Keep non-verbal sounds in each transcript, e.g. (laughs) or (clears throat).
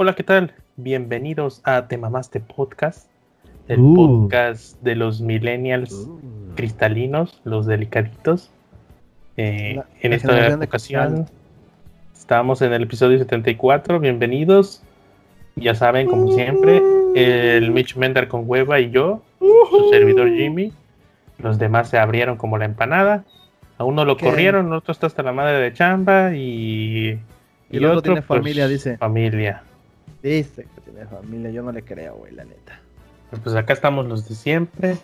Hola, ¿qué tal? Bienvenidos a Te Mamaste Podcast, el Uh. podcast de los millennials Uh. cristalinos, los delicaditos. Eh, La- en la esta ocasión estamos en el episodio 74, bienvenidos. Ya saben, como siempre, el Mitch Mender con hueva y yo, su servidor Jimmy. Los demás se abrieron como la empanada. A uno lo ¿Qué? corrieron, el otro está hasta la madre de chamba y... Y el otro tiene familia, pues, dice. Familia. Dice que tiene familia, yo no le creo, güey, la neta. Pues, pues acá estamos los de siempre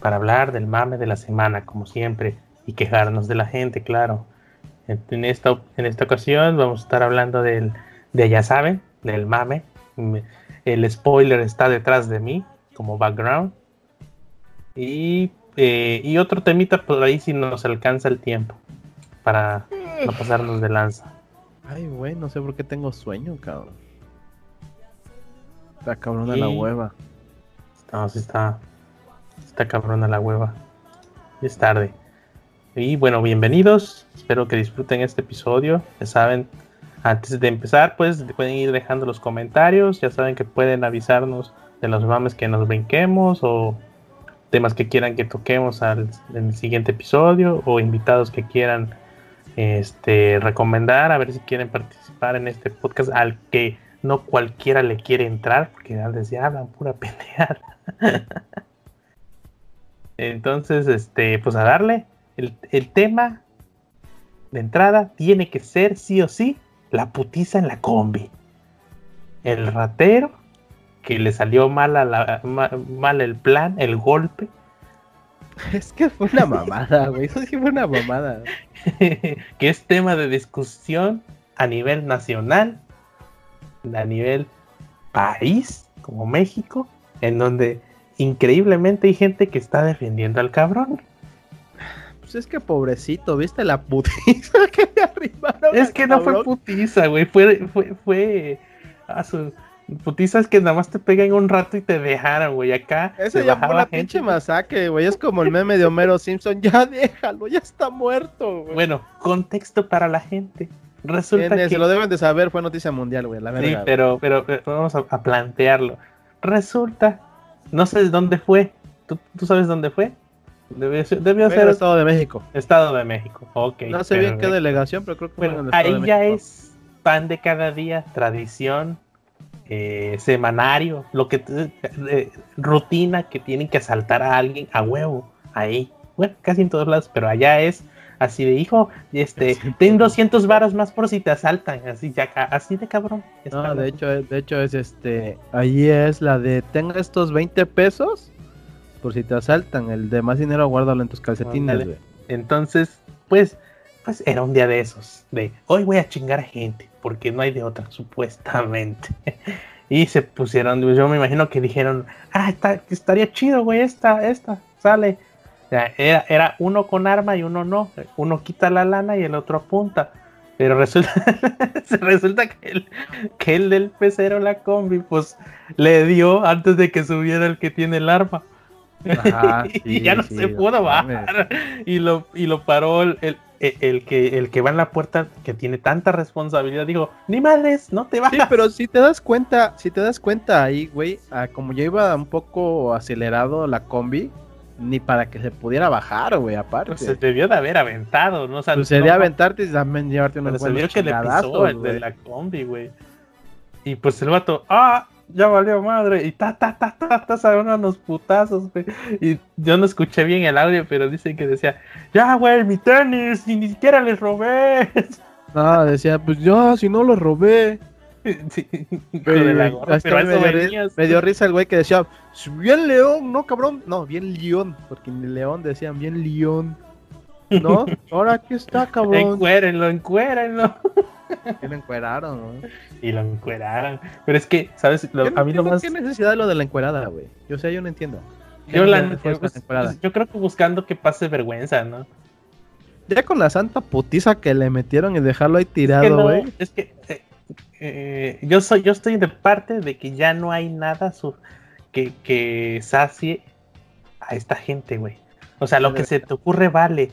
para hablar del mame de la semana, como siempre, y quejarnos de la gente, claro. En esta, en esta ocasión vamos a estar hablando del, de ya saben, del mame. Me- El spoiler está detrás de mí como background. Y, eh, y otro temita por ahí si nos alcanza el tiempo para no pasarnos de lanza. Ay, güey, no sé por qué tengo sueño, cabrón. Está cabrón de la Y- hueva. No, sí está, está cabrona la hueva. Es tarde. Y bueno, bienvenidos. Espero que disfruten este episodio. Ya saben, antes de empezar, pues pueden ir dejando los comentarios. Ya saben que pueden avisarnos de los mames que nos brinquemos o temas que quieran que toquemos al, en el siguiente episodio o invitados que quieran este, recomendar, a ver si quieren participar en este podcast al que no cualquiera le quiere entrar, porque antes ya hablan pura (laughs) pendejada. Entonces, este, pues a darle. El, el tema de entrada tiene que ser sí o sí la putiza en la combi. El ratero que le salió mal, a la- ma- mal el plan, el golpe, (laughs) Es que fue una mamada, güey. Eso sí fue una mamada. (laughs) que es tema de discusión a nivel nacional, a nivel país, como México, en donde increíblemente hay gente que está defendiendo al cabrón. Pues es que pobrecito, ¿viste la putiza (laughs) que le arribaron? Es que no fue putiza, güey, fue, fue, fue a su putiza es que nada más te pegan un rato y te dejaron, güey, acá. Ese se ya fue gente. pinche masacre, güey. Es como el meme de Homero Simpson. (laughs) Ya déjalo, ya está muerto, güey. Bueno, contexto para la gente. Resulta Tiene- que Se lo deben de saber, fue noticia mundial, güey. La verdad. Sí, pero, pero, pero vamos a, a plantearlo. Resulta, no sé dónde fue. ¿Tú, tú sabes dónde fue? Debió, debió ser el Estado de México. Estado de México. Ok. No sé bien qué delegación, pero creo que Bueno, ahí de ya México. es pan de cada día, tradición, eh, semanario, lo que eh, rutina que tienen que asaltar a alguien a huevo. Ahí. Bueno, casi en todos lados, pero allá es así de hijo, este, (laughs) Sí, ten pero- 200 varos más por si te asaltan, así ya, así de cabrón. No, de hecho, de hecho es este. Ahí es la de tenga estos 20 pesos por si te asaltan. El de más dinero guárdalo en tus calcetines, güey. Entonces, pues, pues era un día de esos, de hoy voy a chingar a gente, porque no hay de otra, supuestamente. (laughs) y se pusieron, yo me imagino que dijeron, ah, está, estaría chido, güey, esta, esta, sale. Era, era uno con arma y uno no. Uno quita la lana y el otro apunta. Pero resulta, se (laughs) resulta que el, que el del pecero, la combi, pues le dio antes de que subiera el que tiene el arma. Ajá, (laughs) y ya no sí, se pudo bajar. Y lo, y lo paró el, el, el que, el que va en la puerta, que tiene tanta responsabilidad. Digo, ni madres, no te Sí, bajas. pero si te das cuenta, si te das cuenta ahí, güey, ah, como ya iba un poco acelerado la combi, ni para que se pudiera bajar, güey, aparte. Pues se debió de haber aventado, ¿no? O sea, Pues sería no- aventarte y también llevarte Pero unos se vio que le pisó el de la combi, güey. Y pues el vato, ah, ya valió madre. Y ta, ta, ta, ta, ta, se unos putazos, güey. Y yo no escuché bien el audio, pero dicen que decía, ya, güey, mi tenis, y ni siquiera les robé. (laughs) No, decía, pues yo, si no lo robé. (laughs) Sí, hijo de la gorra, Hasta pero a me, dio, ri- venías. me dio risa el güey que decía, bien león, no cabrón, no, bien león, porque en león decían bien león. ¿No? (laughs) Ahora aquí está, cabrón. Encuérenlo, encuérenlo. Que lo encueraron, ¿no? Y lo encueraron. Pero es que, ¿sabes? Lo- Yo no a mí lo más. ¿Qué necesidad de lo de la encuerada, güey? Yo sé, yo no entiendo. ¿Qué Yo, la, necesidad fue pues, pues, yo creo que buscando que pase vergüenza, ¿no? Ya con la santa putiza que le metieron y dejarlo ahí Es que tirado, no, güey. es que eh, eh, yo soy, yo estoy de parte de que ya no hay nada su- que, que sacie a esta gente, güey. O sea, lo que se te ocurre vale,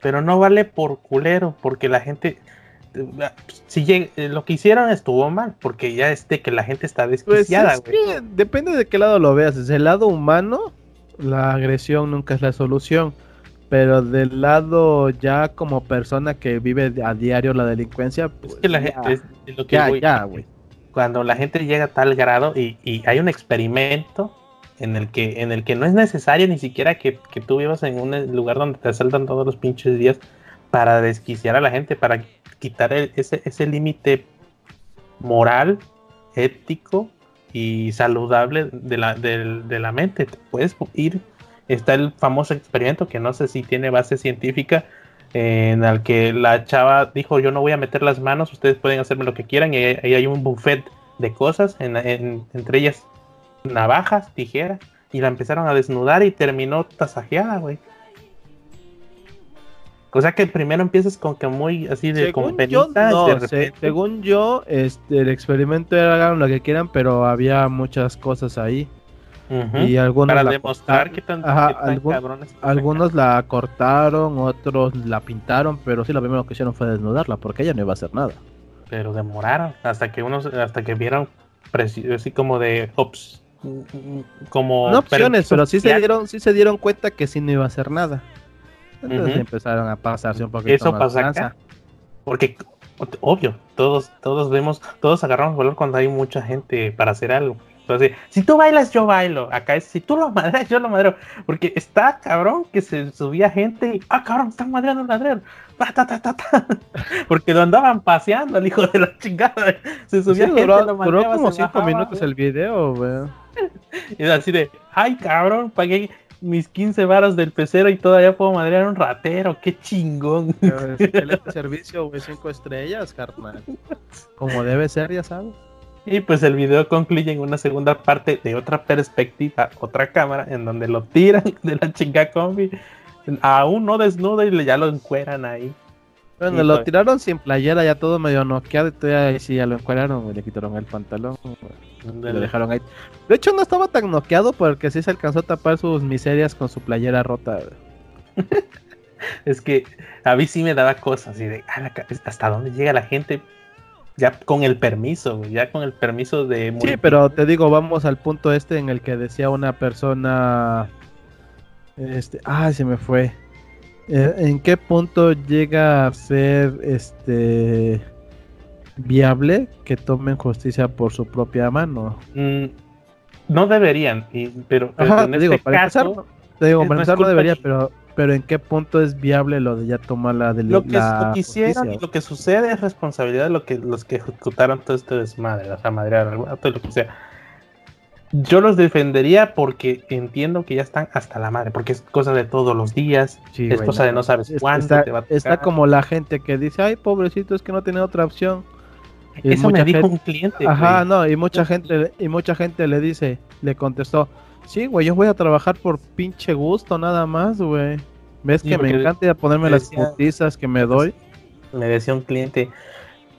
pero no vale por culero, porque la gente si lleg- eh, lo que hicieron estuvo mal, porque ya es de que la gente está Pues desquiciada, es güey. que depende de qué lado lo veas. Desde el lado humano, la agresión nunca es la solución. Pero del lado ya como persona que vive a diario la delincuencia, pues Es que la ya, gente, es- es lo que ya, voy. ya, güey. cuando la gente llega a tal grado y, y hay un experimento en el que en el que no es necesario ni siquiera que, que tú vivas en un lugar donde te asaltan todos los pinches días para desquiciar a la gente, para quitar el- ese, ese límite moral, ético y saludable de la, de la mente. Te puedes ir, está el famoso experimento que no sé si tiene base científica, en el que la chava dijo yo no voy a meter las manos, ustedes pueden hacerme lo que quieran y ahí, hay un buffet de cosas, en- en- entre ellas navajas, tijeras, y la empezaron a desnudar y terminó tasajeada, güey. O sea que primero empiezas con que muy así de con Según yo, no, de se- repente- según yo, este, el experimento era hagan lo que quieran, pero había muchas cosas ahí. Y algunos para la demostrar qué tan, Ajá, qué tan algún- cabrón es. Algunos la cortaron, otros la pintaron, pero sí lo primero que hicieron fue desnudarla, porque ella no iba a hacer nada. pero demoraron hasta que unos hasta que vieron así como de ops como no opciones, pero sí se dieron, sí se dieron cuenta que sí no iba a hacer nada. Entonces empezaron a pasarse un poquito eso más pasa acá porque obvio todos todos vemos todos agarramos valor cuando hay mucha gente para hacer algo si tú bailas yo bailo acá es si tú lo (laughs) madreas yo lo madreo porque está cabrón que se subía gente y ah cabrón están madreando el madrero Ta, ta, ta, (laughs) porque lo andaban paseando el hijo de la chingada se Sí, subía gente duró, lo duró madreaba, como se cinco bajaba, minutos güey. el video, güey. (laughs) Y era así de, ay cabrón, pagué mis 15 varas del pecero y todavía puedo madrear un ratero, qué chingón. Pero es servicio, güey, cinco estrellas, carnal. Como debe ser, ya sabes. Y pues el video concluye en una segunda parte de otra perspectiva, otra cámara, en donde lo tiran (laughs) de la chinga combi, aún no desnudo y le- ya lo encueran ahí. Bueno, lo pues. tiraron sin playera, ya todo medio noqueado, y todavía ahí sí ya lo encuadraron, güey, le quitaron el pantalón, lo dejaron ahí. De hecho, no estaba tan noqueado porque sí se alcanzó a tapar sus miserias con su playera rota. (laughs) Es que a mí sí me daba cosas así de, "Ah, ¿hasta dónde llega la gente? Ya con el permiso, ya con el permiso de... Sí, pero te digo, vamos al punto este en el que decía una persona. Este. Ah, se me fue. Eh, ¿En qué punto llega a ser este. viable que tomen justicia por su propia mano? Mm, no deberían, y- pero, pero Ajá, en te este digo, para caso... empezar, te digo, para empezar no debería, pero, pero ¿en qué punto es viable lo de ya tomar la de Lo que, la lo que hicieron justicia? y lo que sucede es responsabilidad de lo que, los que ejecutaron todo este desmadre, o sea, madrear al vato y lo que sea. Yo los defendería porque entiendo que ya están hasta la madre, porque es cosa de todos los días, Sí, es cosa de no sabes Es- cuándo está, te va a está tocar. como la gente que dice, ay, pobrecito, es que no tiene otra opción. y Eso me mucha dijo gente- un cliente. Ajá, güey. no, y mucha gente, y mucha gente le dice, le contestó, sí, güey, yo voy a trabajar por pinche gusto nada más, güey. ¿Ves Sí, que me encanta ponerme las putizas que me doy? Me decía un cliente,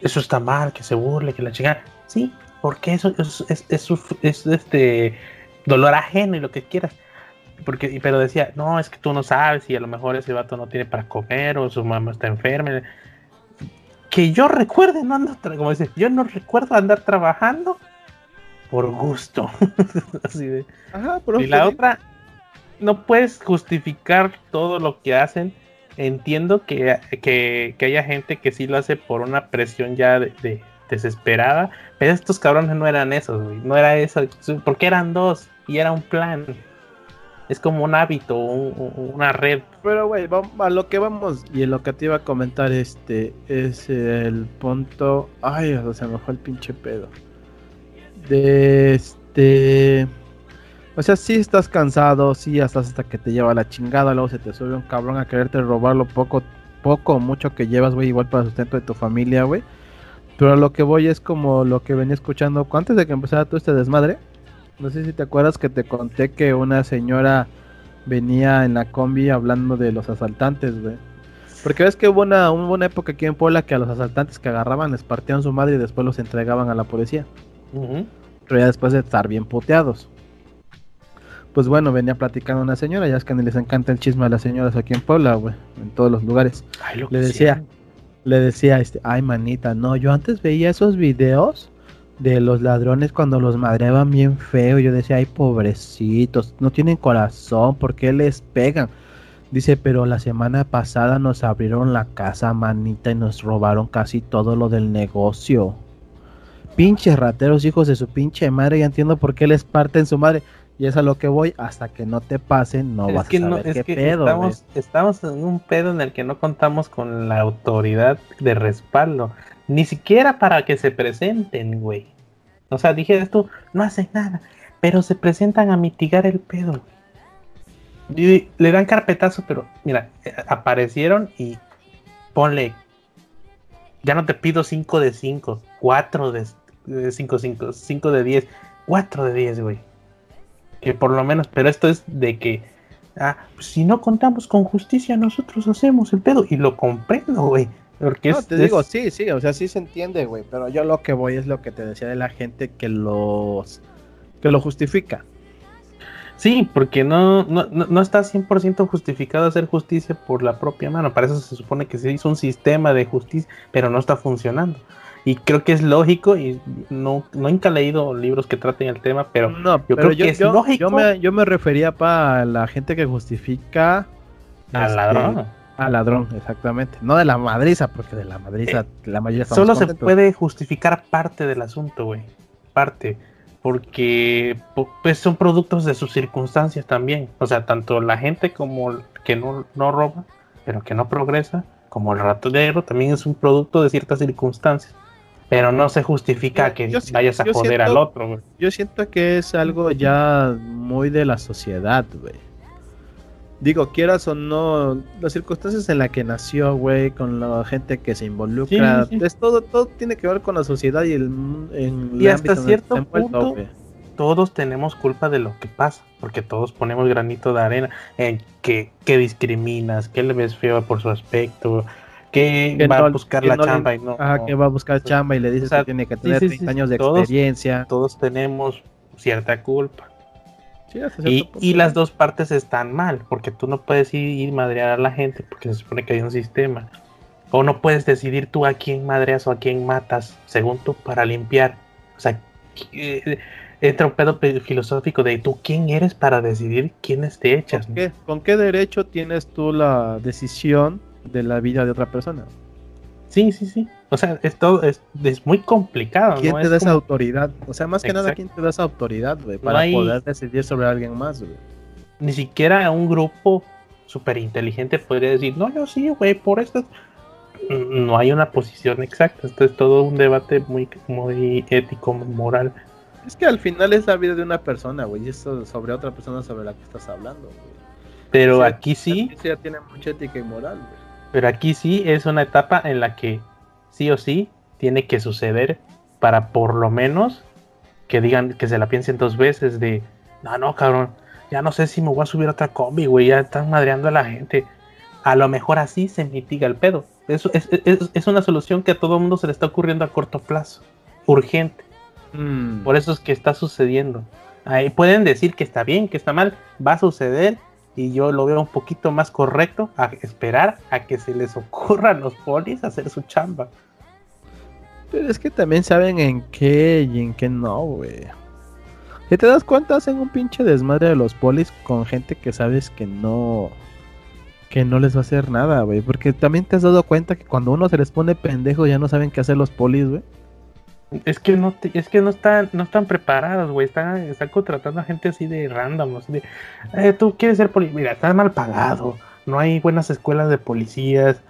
eso está mal, que se burle, que la chingada. Sí, porque eso es, es, es es, este dolor ajeno y lo que quieras. Porque, y- pero decía, no, es que tú no sabes si a lo mejor ese vato no tiene para comer o su mamá está enferma. Que yo recuerde, no ando, como dice, yo no recuerdo andar trabajando por gusto. (laughs) Así de. Ajá, pero Y la otra, no puedes justificar todo lo que hacen. Entiendo que, que, que haya gente que sí lo hace por una presión ya de, de- desesperada, pero estos cabrones no eran esos, güey. No era eso, porque eran dos y era un plan. Es como un hábito, un- un- una red. Pero, güey, a lo que vamos, y en lo que te iba a comentar, este, es el punto, ay, o sea, se me fue el pinche pedo. De este... O sea, sí estás cansado, sí estás hasta que te lleva la chingada, luego se te sube un cabrón a quererte robar lo poco, poco o mucho que llevas, güey, igual para el sustento de tu familia, güey. Pero lo que voy es como lo que venía escuchando antes de que empezara todo este desmadre. No sé si te acuerdas que te conté que una señora venía en la combi hablando de los asaltantes, güey. Porque ves que hubo una, una época aquí en Puebla que a los asaltantes que agarraban les partían su madre y después los entregaban a la policía. Pero ya después de estar bien puteados. Pues bueno, venía platicando una señora, ya es que ni les encanta el chisme a las señoras aquí en Puebla, güey, en todos los lugares. Ay, lo Le que decía, sea. le decía, este, ay manita, no, yo antes veía esos videos de los ladrones cuando los madreaban bien feo. Yo decía, ay pobrecitos, no tienen corazón, ¿por qué les pegan? Dice, pero la semana pasada nos abrieron la casa, manita, y nos robaron casi todo lo del negocio. Pinches rateros, hijos de su pinche madre, ya entiendo por qué les parten su madre. Y es a lo que voy, hasta que no te pasen, no vas a saber qué pedo. Estamos, estamos en un pedo en el que no contamos con la autoridad de respaldo. Ni siquiera para que se presenten, güey. O sea, dije esto, no hacen nada. Pero se presentan a mitigar el pedo, y le dan carpetazo, pero mira, eh, aparecieron y ponle. Ya no te pido 5 de 5, 4 de 5, 5, 5 de 10, 4 de 10, güey. Que por lo menos, pero esto es de que, ah, pues si no contamos con justicia, nosotros hacemos el pedo. Y lo comprendo, güey. Porque no, te digo, sí, sí, o sea, sí se entiende, güey. Pero yo lo que voy es lo que te decía de la gente que los. que lo justifica. Sí, porque no, no, no está 100% justificado hacer justicia por la propia mano. Para eso se supone que se hizo un sistema de justicia, pero no está funcionando. Y creo que es lógico, y no, nunca he leído libros que traten el tema, pero no, yo creo que es lógico. Yo me, yo me refería para la gente que justifica al este, ladrón. Al ladrón, exactamente. No de la madriza, porque de la madriza eh, la mayoría Solo se puede justificar parte del asunto, güey. Parte porque pues son productos de sus circunstancias también. O sea, tanto la gente como que no, no roba, pero que no progresa, como el ratonero, también es un producto de ciertas circunstancias. Pero no se justifica que vayas a joder al otro, Yo siento que es algo ya muy de la sociedad, güey. Digo, quieras o no, las circunstancias en las que nació, güey, con la gente que se involucra, Es todo, todo tiene que ver con la sociedad y el, en y hasta cierto punto, todos tenemos culpa de lo que pasa, porque todos ponemos granito de arena en que, que discriminas, que le ves feo por su aspecto, que, va a buscar la chamba y no. que va a buscar chamba y le dices que tiene que tener 30 años de experiencia. Todos tenemos cierta culpa y, las dos partes están mal, porque tú no puedes ir y madrear a la gente porque se supone que hay un sistema. O no puedes decidir tú a quién madreas o a quién matas, según tú, para limpiar. O sea, eh, entra un pedo filosófico de tú quién eres para decidir quiénes te echas. ¿Con qué, ¿Con qué derecho tienes tú la decisión de la vida de otra persona? Sí, sí, sí. O sea, es todo, es, muy complicado. ¿Quién te da esa autoridad? O sea, más que nada, ¿quién te da esa autoridad, güey? Para poder decidir sobre alguien más, güey. Ni siquiera un grupo súper inteligente podría decir, no, yo sí, güey, por esto. No hay una posición exacta. Esto es todo un debate muy, muy ético, moral. Es que al final es la vida de una persona, güey. Y eso sobre otra persona sobre la que estás hablando, güey. Pero aquí sí. Aquí sí ya tiene mucha ética y moral, güey. Pero aquí sí es una etapa en la que sí o sí tiene que suceder para por lo menos que digan que se la piensen dos veces de, no, no, cabrón, ya no sé si me voy a subir a otra combi, güey, ya están madreando a la gente. A lo mejor así se mitiga el pedo. Eso es, es, una solución que a todo mundo se le está ocurriendo a corto plazo, urgente. Mm. Por eso es que está sucediendo. Ahí pueden decir que está bien, que está mal, va a suceder y yo lo veo un poquito más correcto a esperar a que se les ocurra a los polis hacer su chamba. Pero es que también saben en qué y en qué no, güey. Si te das cuenta, hacen un pinche desmadre de los polis con gente que sabes que no. que no les va a hacer nada, güey. Porque también te has dado cuenta que cuando uno se les pone pendejo ya no saben qué hacer los polis, güey. Es que no es que no están, no están preparados, güey. Están, están contratando a gente así de random, así de eh, tú quieres ser policía, mira, estás mal pagado, no hay buenas escuelas de policías,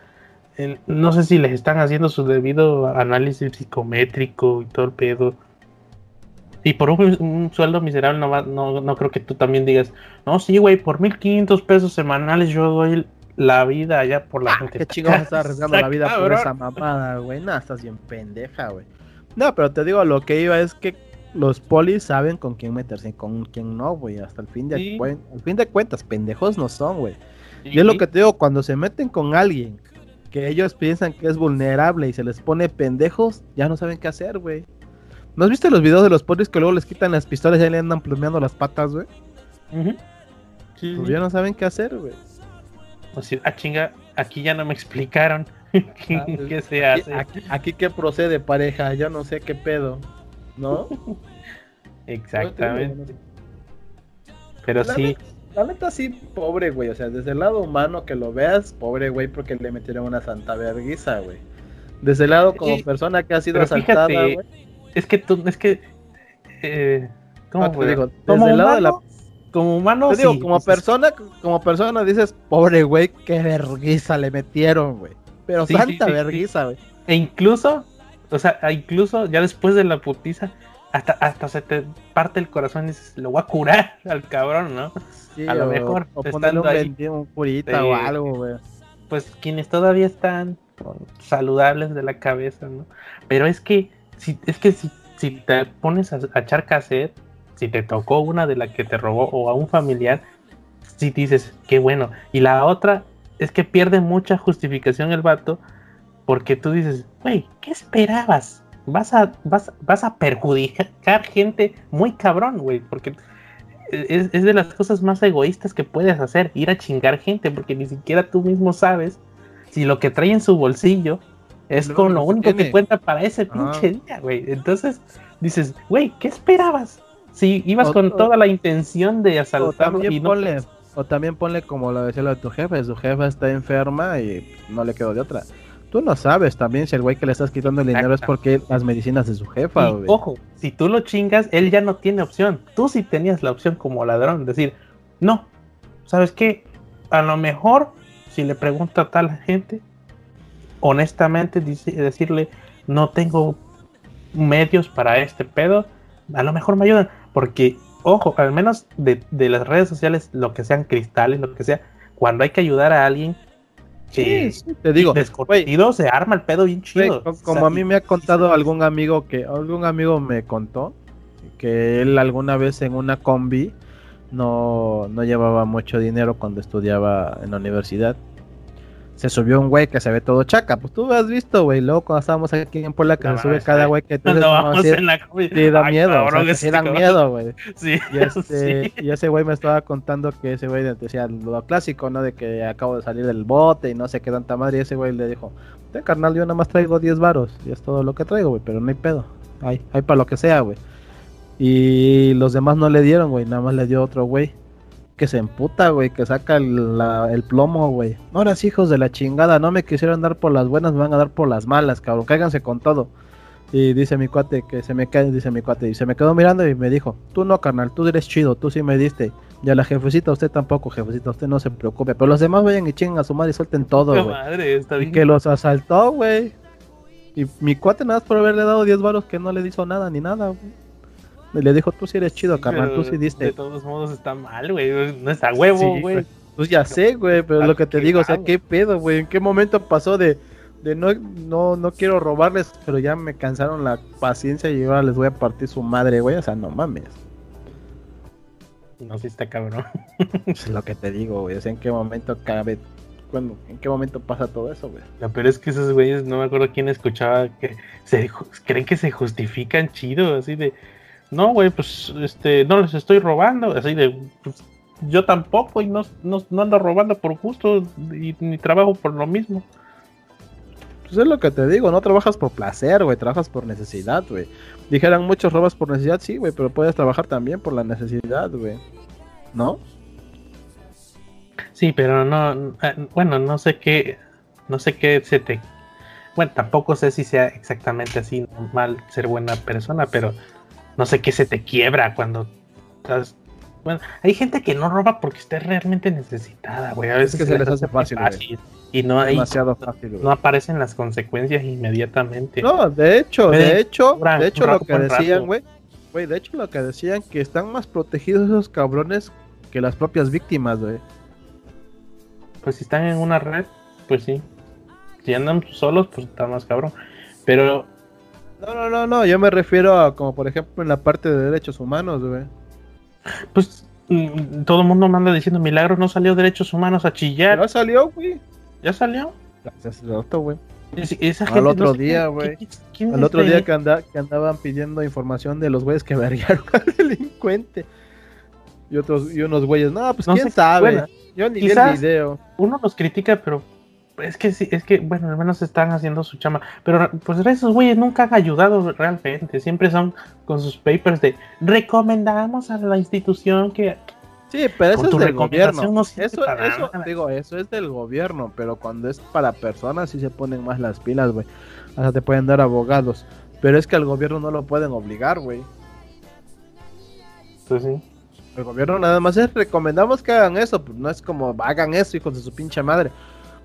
no sé si les están haciendo su debido análisis psicométrico y todo el pedo. Y por un, sueldo miserable no, no, no, creo que tú también digas, no, sí, güey, por 1500 pesos semanales yo doy la vida allá por la ah, gente. Qué chingados (laughs) estás arriesgando la vida por esa mamada, güey. No, estás bien pendeja, güey. No, pero te digo, lo que iba es que los polis saben con quién meterse y con quién no, güey. Hasta el fin de, fin de cuentas, pendejos no son, güey. Y es lo que te digo, cuando se meten con alguien que ellos piensan que es vulnerable y se les pone pendejos, ya no saben qué hacer, güey. ¿No has visto los videos de los polis que luego les quitan las pistolas y ya le andan plumeando las patas, güey? sí, pues ya no saben qué hacer, güey. Sea, ah, chinga, aquí ya no me explicaron (laughs) ¿Qué, se hace? Aquí, qué procede, pareja, yo no sé qué pedo, ¿no? (laughs) Exactamente. Pero sí. la neta sí, pobre, güey. O sea, desde el lado humano que lo veas, pobre, güey, porque le metieron una santa verguiza, güey. Desde el lado como persona que ha sido asaltada, güey. Es que tú, es que. Eh, ¿Cómo te digo? Desde el lado de la como humano, te digo, como persona, como persona dices, pobre güey, qué vergüenza le metieron, güey. Pero santa vergüenza, güey. E incluso, o sea, incluso ya después de la putiza, hasta, hasta se te parte el corazón y dices, lo voy a curar (laughs) al cabrón, ¿no? a lo mejor. O ponerle un, ahí, un curita o algo, güey. Pues quienes todavía están saludables de la cabeza, ¿no? Pero es que, si, es que si, si te pones a, a echar cassette, si te tocó una de las que te robó o a un familiar, si dices, qué bueno. Y la otra es que pierde mucha justificación el vato porque tú dices, güey, ¿qué esperabas? Vas a, vas, vas a perjudicar gente muy cabrón, güey, porque es, de las cosas más egoístas que puedes hacer, ir a chingar gente, porque ni siquiera tú mismo sabes si lo que trae en su bolsillo es con lo único que cuenta para ese pinche día, güey. Entonces dices, güey, ¿qué esperabas? Si ibas con toda la intención de asaltarlo y no... Ponle, o también ponle como lo decía lo de tu jefe, su jefa está enferma y no le quedó de otra. Tú no sabes también si el güey que le estás quitando el dinero es porque las medicinas de su jefa. Ojo, si tú lo chingas, él ya no tiene opción. Tú sí tenías la opción como ladrón, decir, no, ¿sabes qué? A lo mejor, si le pregunto a tal gente, honestamente decirle, no tengo medios para este pedo, a lo mejor me ayudan. Porque, ojo, al menos de, las redes sociales, lo que sean cristales, lo que sea, cuando hay que ayudar a alguien, Sí, te digo, desconocido se arma el pedo bien chido. como a mí me ha contado algún amigo que algún amigo me contó que él alguna vez en una combi no, no llevaba mucho dinero cuando estudiaba en la universidad se subió un güey que se ve todo chaca. Pues tú has visto, güey. Luego cuando estábamos aquí en Puebla, que se sube cada güey que tú no, vamos en la Sí, da miedo. sí, da miedo, güey. (laughs) Sí, y, este, (laughs) y ese güey me estaba contando que ese güey decía lo clásico, ¿no? De que acabo de salir del bote y no sé qué tanta madre. Y ese güey le dijo: Te carnal, yo nada más traigo 10 varos. Y es todo lo que traigo, güey. Pero no hay pedo. Hay, hay para lo que sea, güey. Y los demás no le dieron, güey. Nada más le dio otro güey que se emputa, güey, que saca el, plomo, güey. Ahora sí, hijos de la chingada, no me quisieron dar por las buenas, me van a dar por las malas, cabrón, cáiganse con todo. Y dice mi cuate que se me cae, dice mi cuate, y se me quedó mirando y me dijo, tú no, carnal, tú eres chido, tú sí me diste. Y a la jefecita, usted tampoco, jefecita, usted no se preocupe. Pero los demás vayan y chinguen a su madre y suelten todo, güey. Y que los asaltó, güey. Y mi cuate nada más por haberle dado 10 varos que no le hizo nada ni nada, güey le dijo, tú sí eres chido, carnal, tú sí diste. De todos modos está mal, güey, no está huevo, güey. pues ya sé, güey, pero lo que te digo, o sea, ¿qué pedo, güey? ¿En qué momento pasó de, de no, no, no quiero robarles, pero ya me cansaron la paciencia y ahora les voy a partir su madre, güey? O sea, no mames. No, sí está cabrón. es lo que te digo, güey, o sea, ¿en qué momento cabe cuando, ¿en qué momento pasa todo eso, güey? No, pero es que esos güeyes, no me acuerdo quién escuchaba, que se creen que se justifican chido, así de, no, güey, pues este, no les estoy robando, así de, pues, yo tampoco y no, no, ando robando por gusto y ni trabajo por lo mismo. Pues es lo que te digo, no trabajas por placer, güey, trabajas por necesidad, güey. Dijeran muchos robas por necesidad, sí, güey, pero puedes trabajar también por la necesidad, güey. ¿No? Sí, pero no, eh, bueno, no sé qué, no sé qué se te... Bueno, tampoco sé si sea exactamente así normal ser buena persona, pero no sé qué se te quiebra cuando estás. Bueno, hay gente que no roba porque está realmente necesitada, güey. A veces que se, les hace fácil, y no hay, demasiado fácil, no aparecen las consecuencias inmediatamente. No, de hecho, de hecho, de hecho lo que decían, güey, güey, de hecho lo que decían que están más protegidos esos cabrones que las propias víctimas, güey. Pues si están en una red, pues sí. Si andan solos, pues está más cabrón. Pero no, no, no, no, yo me refiero a como por ejemplo en la parte de derechos humanos, güey. Pues mm, todo el mundo manda diciendo Milagros no salió derechos humanos a chillar. Ya salió, güey. ¿Ya salió? Gracias, güey. Al otro día, güey. Al otro día que, que andaban pidiendo información de los güeyes que (laughs) vergaron al delincuente. Y otros y unos güeyes, no, pues quién sabe. Yo ni vi el video. Uno los critica, pero es que sí, es que, bueno, al menos están haciendo su chama. Pero pues esos güeyes nunca han ayudado realmente. Siempre son con sus papers de recomendamos a la institución que. Sí, pero eso es del gobierno. eso, eso digo, eso es del gobierno, pero cuando es para personas sí se ponen más las pilas, güey. Hasta te pueden dar abogados. Pero es que al gobierno no lo pueden obligar, güey. Pues sí. El gobierno nada más es recomendamos que hagan eso, pues no es como hagan eso, hijos de su pinche madre.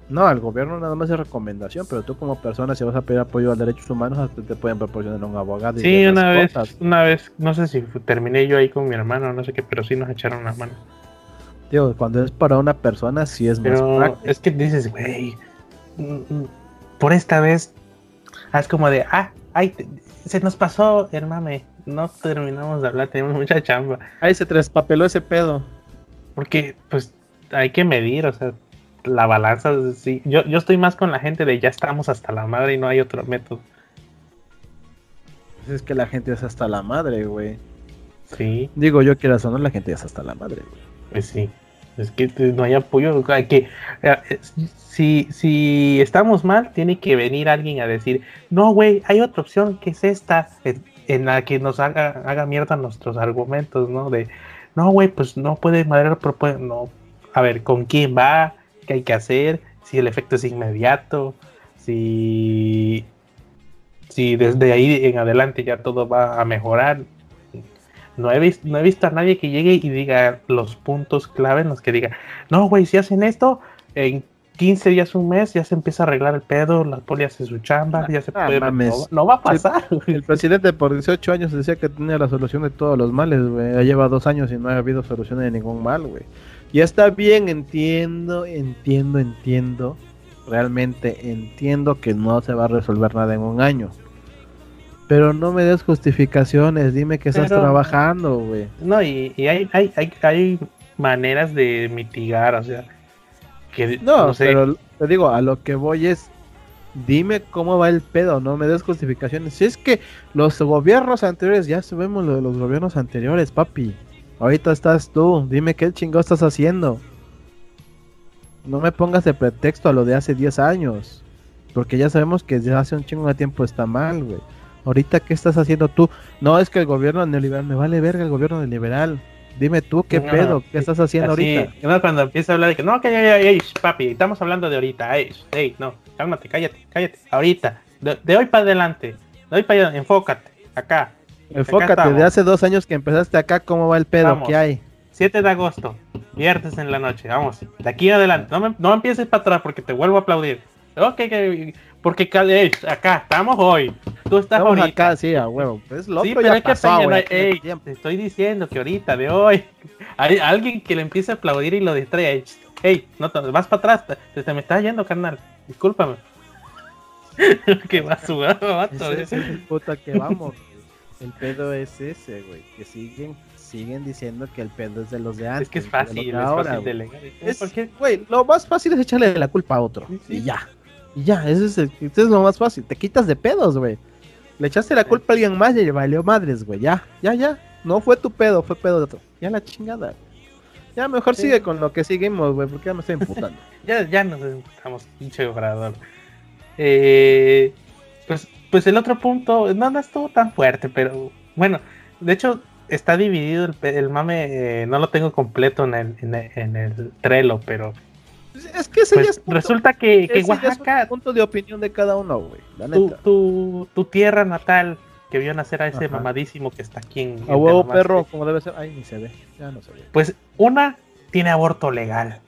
No, al gobierno nada más es recomendación, pero tú como persona si vas a pedir apoyo a derechos humanos te, pueden proporcionar un abogado. sí, una vez, una vez, no sé si terminé yo ahí con mi hermano, no sé qué, pero sí nos echaron las manos. Digo, cuando es para una persona sí es más práctico. Es que dices, güey, por esta vez, es como de, ah, ay, se nos pasó el mame, no terminamos de hablar, tenemos mucha chamba. Ahí se traspapeló ese pedo. Porque, pues, hay que medir, o sea, la balanza, sí. Yo, yo estoy más con la gente de ya estamos hasta la madre y no hay otro método. Pues es que la gente es hasta la madre, güey. Sí. Digo yo que la zona la gente es hasta la madre, güey. Pues sí. Es que no hay apoyo. Que, eh, si, si estamos mal, tiene que venir alguien a decir, no, güey, hay otra opción que es esta, en, la que nos haga, haga mierda nuestros argumentos, ¿no? De, no, güey, pues no puede madre no. A ver, ¿con quién va? Qué hay que hacer, si el efecto es inmediato, si, si desde ahí en adelante ya todo va a mejorar. No he, visto, no he visto a nadie que llegue y diga los puntos clave en los que diga, no, güey, si hacen esto, en 15 días, un mes, ya se empieza a arreglar el pedo, la poli hace su chamba, ya se puede... No, va a pasar. El, presidente por 18 años decía que tenía la solución de todos los males, güey. Ya lleva dos años y no ha habido solución de ningún mal, güey. Y está bien, entiendo, entiendo, entiendo. Realmente entiendo que no se va a resolver nada en un año. Pero no me des justificaciones, dime que estás trabajando, güey. No, y, hay, hay, hay, hay, maneras de mitigar, o sea. Que, no, pero te digo, a lo que voy es, dime cómo va el pedo, no me des justificaciones. Si es que los gobiernos anteriores, ya sabemos lo de los gobiernos anteriores, papi. Ahorita estás tú, dime qué chingado estás haciendo. No me pongas de pretexto a lo de hace 10 años. Porque ya sabemos que desde hace un chingo de tiempo está mal, güey. Ahorita, ¿qué estás haciendo tú? No, es que el gobierno neoliberal, me vale verga el gobierno neoliberal. Dime tú, ¿qué pedo? ¿Qué estás haciendo ahorita? No, cuando empieza a hablar de que, no, que ya, ya, ya, papi, estamos hablando de ahorita, ey, ey, no, cálmate, cállate, cállate, ahorita, de, hoy para adelante, de hoy para allá, enfócate, acá, Enfócate, de hace dos años que empezaste acá, ¿cómo va el pedo? ¿Qué hay? 7 de agosto, viernes en la noche, vamos, de aquí adelante, no me, no empieces para atrás porque te vuelvo a aplaudir. Ok, porque acá estamos hoy, tú estás estamos acá, sí, a huevo. Es loco, sí, pero hay que te estoy diciendo que ahorita, de hoy, (laughs) hay alguien que le empiece a aplaudir y lo distrae. Ey, no, vas para atrás, te, me estás yendo, carnal, discúlpame. (laughs) que vas jugando, vato. Es, es puta que vamos. El pedo es ese, güey. Que siguen siguen diciendo que el pedo es de los de antes. Es que es fácil, es ahora, fácil delegar. güey, lo más fácil es echarle la culpa a otro. Y ya. Y ya, ese es, es lo más fácil. Te quitas de pedos, güey. Le echaste la culpa a alguien más y le valió madres, güey. Ya, ya, ya. No fue tu pedo, fue pedo de otro. Ya la chingada. Ya mejor sigue con lo que seguimos, güey, porque ya me estoy imputando. (laughs) ya, ya nos emputamos, pinche obrador. Eh, pues pues el otro punto, no, no estuvo tan fuerte, pero bueno, de hecho está dividido el, el mame, eh, no lo tengo completo en el, en el, Trello, pero... Es que ese pues, resulta que, que Oaxaca... punto de opinión de cada uno, güey. Tu, tu, tu, tierra natal, que vio nacer a ese mamadísimo que está aquí en... A huevo perro, como debe ser. Ay, ni se ve, ya no se ve. Pues una tiene aborto legal,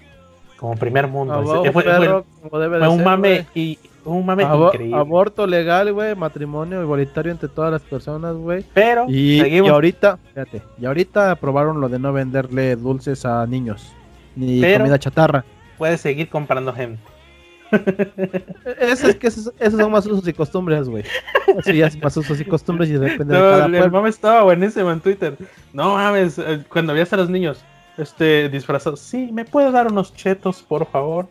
como primer mundo. fue, un mame y un mame increíble. Aborto legal, güey, matrimonio igualitario entre todas las personas, güey. Pero, y, ahorita, fíjate, y ahorita aprobaron lo de no venderle dulces a niños, ni comida chatarra. Puedes seguir comprando gente. Eso es que esos, son más usos y costumbres, güey. Eso ya es más usos y costumbres y depende de cada El mame estaba buenísimo en Twitter. No mames, eh, cuando veías a los niños este disfrazados, sí, ¿me puedes dar unos chetos, por favor?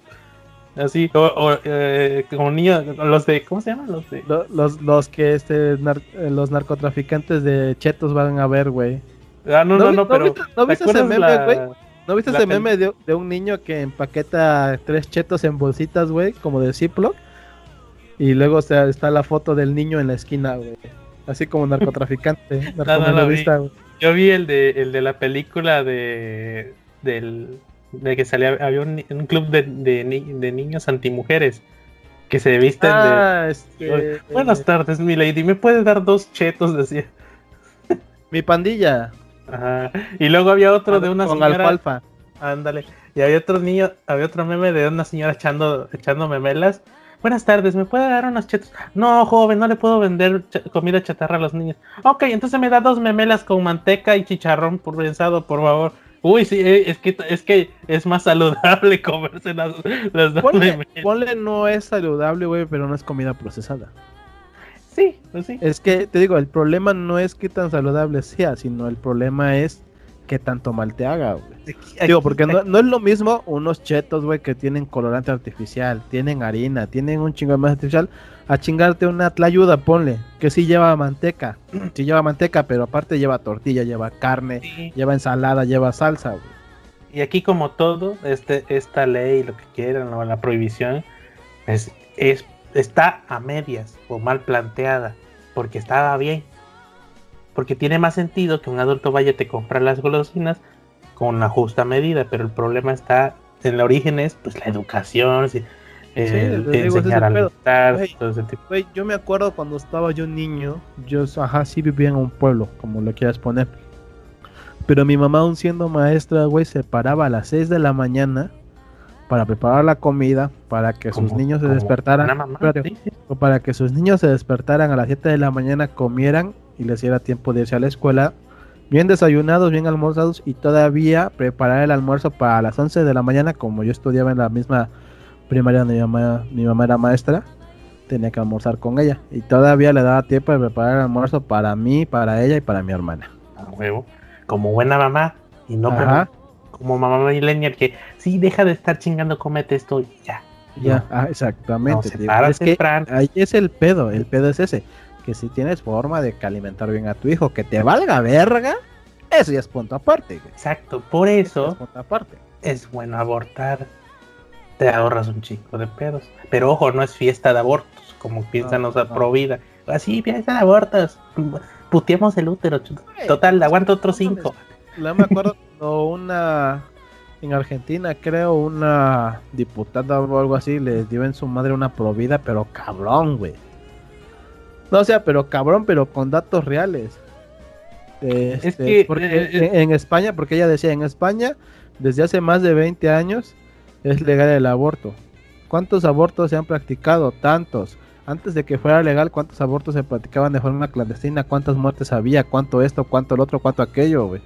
Así, o, eh, como niños, los de, ¿cómo se llaman? Los de... Los, los, que este, eh, los narcotraficantes de chetos van a ver, güey. Ah, no, no, no, pero... ¿No viste, ese meme, güey? ¿No viste ese meme de, de, un niño que empaqueta tres chetos en bolsitas, güey, como de Ziploc? Y luego o sea, está la foto del niño en la esquina, güey. Así como narcotraficante, (laughs) narcomenudista, Yo vi el de, el de la película de del de que salía, había un, club de, de, de, niños antimujeres que se visten ah, de... Este... Buenas tardes, mi lady, ¿me puedes dar dos chetos? (laughs) Decía. Mi pandilla. Ajá. Y luego había otro de una con señora... alfalfa. Ándale. Y había otro niño, había otro meme de una señora echando, echando memelas. Buenas tardes, ¿me puede dar unos chetos? No, joven, no le puedo vender comida chatarra a los niños. Ok, entonces me da dos memelas con manteca y chicharrón prensado, por favor. Uy, sí, eh, es que es que es más saludable (laughs) comerse las, las dos ponle, ponle no es saludable, güey, pero no es comida procesada. Sí, pues sí. Es que te digo, el problema no es que tan saludable sea, sino el problema es que tanto mal te haga, güey. Digo, porque no, no, es lo mismo unos chetos, güey, que tienen colorante artificial, tienen harina, tienen un chingo de más artificial, a chingarte una tlayuda, ponle, que sí lleva manteca, (clears throat) sí lleva manteca, pero aparte lleva tortilla, lleva carne, lleva ensalada, lleva salsa, güey. Y aquí como todo, este, esta ley, lo que quieran, o la prohibición, es, es, está a medias o mal planteada, porque estaba bien. Porque tiene más sentido que un adulto vaya a te comprar las golosinas con la justa medida, pero el problema está en el origen es pues la educación, yo me acuerdo cuando estaba yo niño, yo ajá, sí vivía en un pueblo, como lo quieras poner. Pero mi mamá, aún siendo maestra, güey, se paraba a las 6 de la mañana para preparar la comida, para que sus niños se despertaran. O para que sus niños se despertaran a las 7 de la mañana, comieran y les diera tiempo de irse a la escuela. Bien desayunados, bien almorzados y todavía preparar el almuerzo para las 11 de la mañana, como yo estudiaba en la misma primaria donde mi mamá, mi mamá era maestra, tenía que almorzar con ella. Y todavía le daba tiempo de preparar el almuerzo para mí, para ella y para mi hermana. A huevo. Como buena mamá. Y no como mamá millennial que sí, deja de estar chingando, comete esto y ya. Ya, ah, exactamente. es que ahí es el pedo, el pedo es ese. Que si tienes forma de alimentar bien a tu hijo, que te valga verga, eso ya es punto aparte. Exacto, por eso, es, aparte. es bueno abortar te ahorras un chico de pedos. Pero ojo, no es fiesta de abortos, como piensan los no, vida. Así, fiesta de abortos. Puteamos el útero. Total, aguanto otros cinco. No me acuerdo cuando una en Argentina, creo, una diputada o algo así le dio en su madre una provida, pero cabrón, güey. No, o sea, pero cabrón, pero con datos reales. es este, que eh, eh, en España, porque ella decía, en España, desde hace más de 20 años, es legal el aborto. ¿Cuántos abortos se han practicado? Tantos. Antes de que fuera legal, ¿cuántos abortos se practicaban de forma clandestina? ¿Cuántas muertes había? ¿Cuánto esto? ¿Cuánto el otro? ¿Cuánto aquello, güey?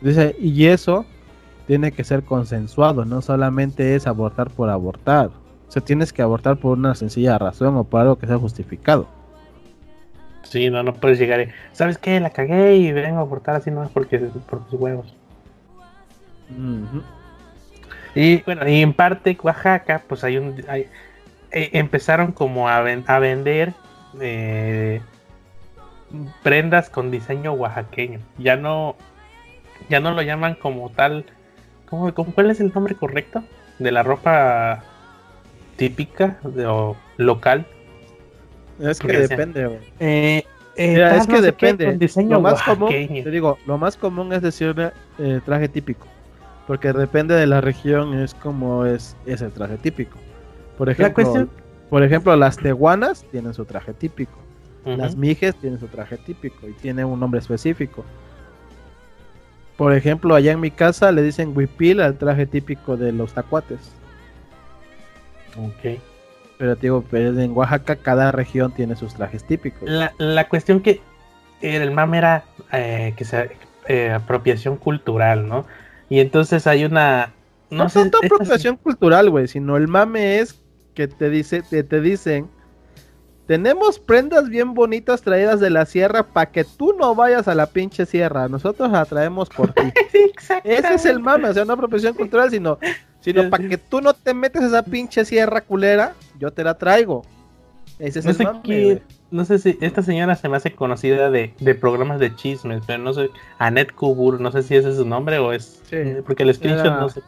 Dice, y eso tiene que ser consensuado, no solamente es abortar por abortar. O sea, tienes que abortar por una sencilla razón o por algo que sea justificado. Sí, no, no puedes llegar y, ¿sabes qué? La cagué y vengo a abortar así no porque por tus huevos. Y bueno, y en parte Oaxaca, pues hay un. Hay, eh, empezaron como a, a vender eh, prendas con diseño oaxaqueño. Ya no. Ya no lo llaman como tal. ¿cómo, cuál es el nombre correcto? De la ropa típica de, o local. Es que depende, eh, es que depende. Diseño lo más común, te digo, lo más común es decir traje típico. Porque depende de la región, es como es, es el traje típico. Por ejemplo, por ejemplo, las tehuanas tienen su traje típico. Las mijes tienen su traje típico y tienen un nombre específico. Por ejemplo, allá en mi casa le dicen huipil al traje típico de los tacuates. Ok. Pero digo, en Oaxaca cada región tiene sus trajes típicos. La, cuestión que el mame era eh, que sea eh, apropiación cultural, ¿no? Y entonces hay una. No, sé, tanto apropiación cultural, güey, sino el mame es que te dice, te, te dicen. Tenemos prendas bien bonitas traídas de la sierra para que tú no vayas a la pinche sierra. Nosotros la traemos por ti. (laughs) Ese es el mame, o sea, no apropiación cultural, sino, sino para que tú no te metes esa pinche sierra culera, yo te la traigo. Ese es No el sé mame, qué, güey. no sé si esta señora se me hace conocida de, de programas de chismes, pero no sé, Annette Kubur, no sé si ese es su nombre o es, Sí. eh, porque el screenshot Era- no sé.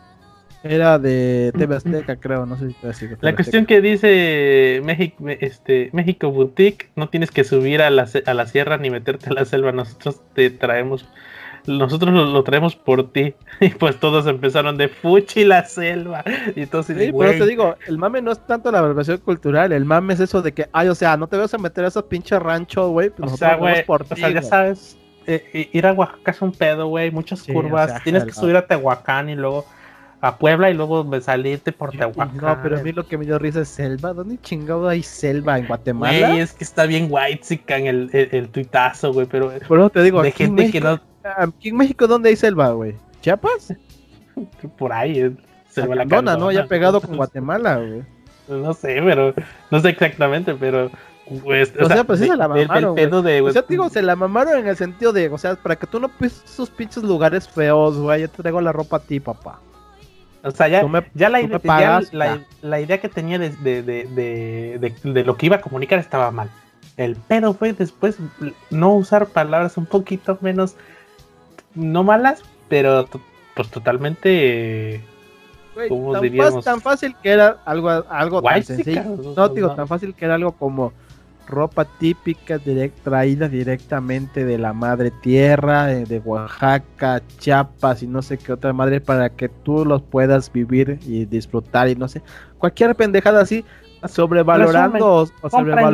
Era de TV Azteca, creo, no sé si te decir. La cuestión que dice México, este, México Boutique, no tienes que subir a la, a la sierra ni meterte a la selva, nosotros te traemos, nosotros lo, lo traemos por ti. (laughs) Y pues todos empezaron de fuchi la selva. Y de, Sí, pero te digo, el mame no es tanto la apropiación cultural, el mame es eso de que, ay, o sea, no te vas a meter a esos pinches ranchos, güey, pues O sea, güey, o sea, ya sabes, eh, ir a Oaxaca es un pedo, güey, muchas Sí, curvas, o sea, tienes que subir a Tehuacán y luego a Puebla y luego salirte por Tehuacán. No, pero a mí lo que me dio risa es selva. ¿Dónde chingado hay selva? ¿En Guatemala? Güey, es que está bien white el, el, el tuitazo, güey, pero Por eso te digo, de en, gente que México, no, aquí en México, ¿dónde hay selva, güey? ¿Chiapas? (laughs) por ahí, eh, se va la Candona, ¿no? Ya pegado con (laughs) Guatemala, güey. No sé, pero no sé exactamente, pero pues, O sea, pues sí de- se la del- del mamaron, pedo de O sea, te digo, se la mamaron en el sentido de, o sea, para que tú no pises esos pinches lugares feos, güey, yo te traigo la ropa a ti, papá. o sea, ya, me- ya, la, tú me ide- ya la, la idea que tenía de, de- de- de lo que iba a comunicar estaba mal. El pedo fue después no usar palabras un poquito menos, no malas, pero pues totalmente ¿Cómo tan, diríamos? fácil, tan fácil que era algo, algo tan sencillo. No, digo, tan fácil que era algo como ropa típica direct, traída directamente de la madre tierra, eh, de Oaxaca, Chiapas y no sé qué otra madre para que tú los puedas vivir y disfrutar y no sé, cualquier pendejada así, sobrevalorando o, o compra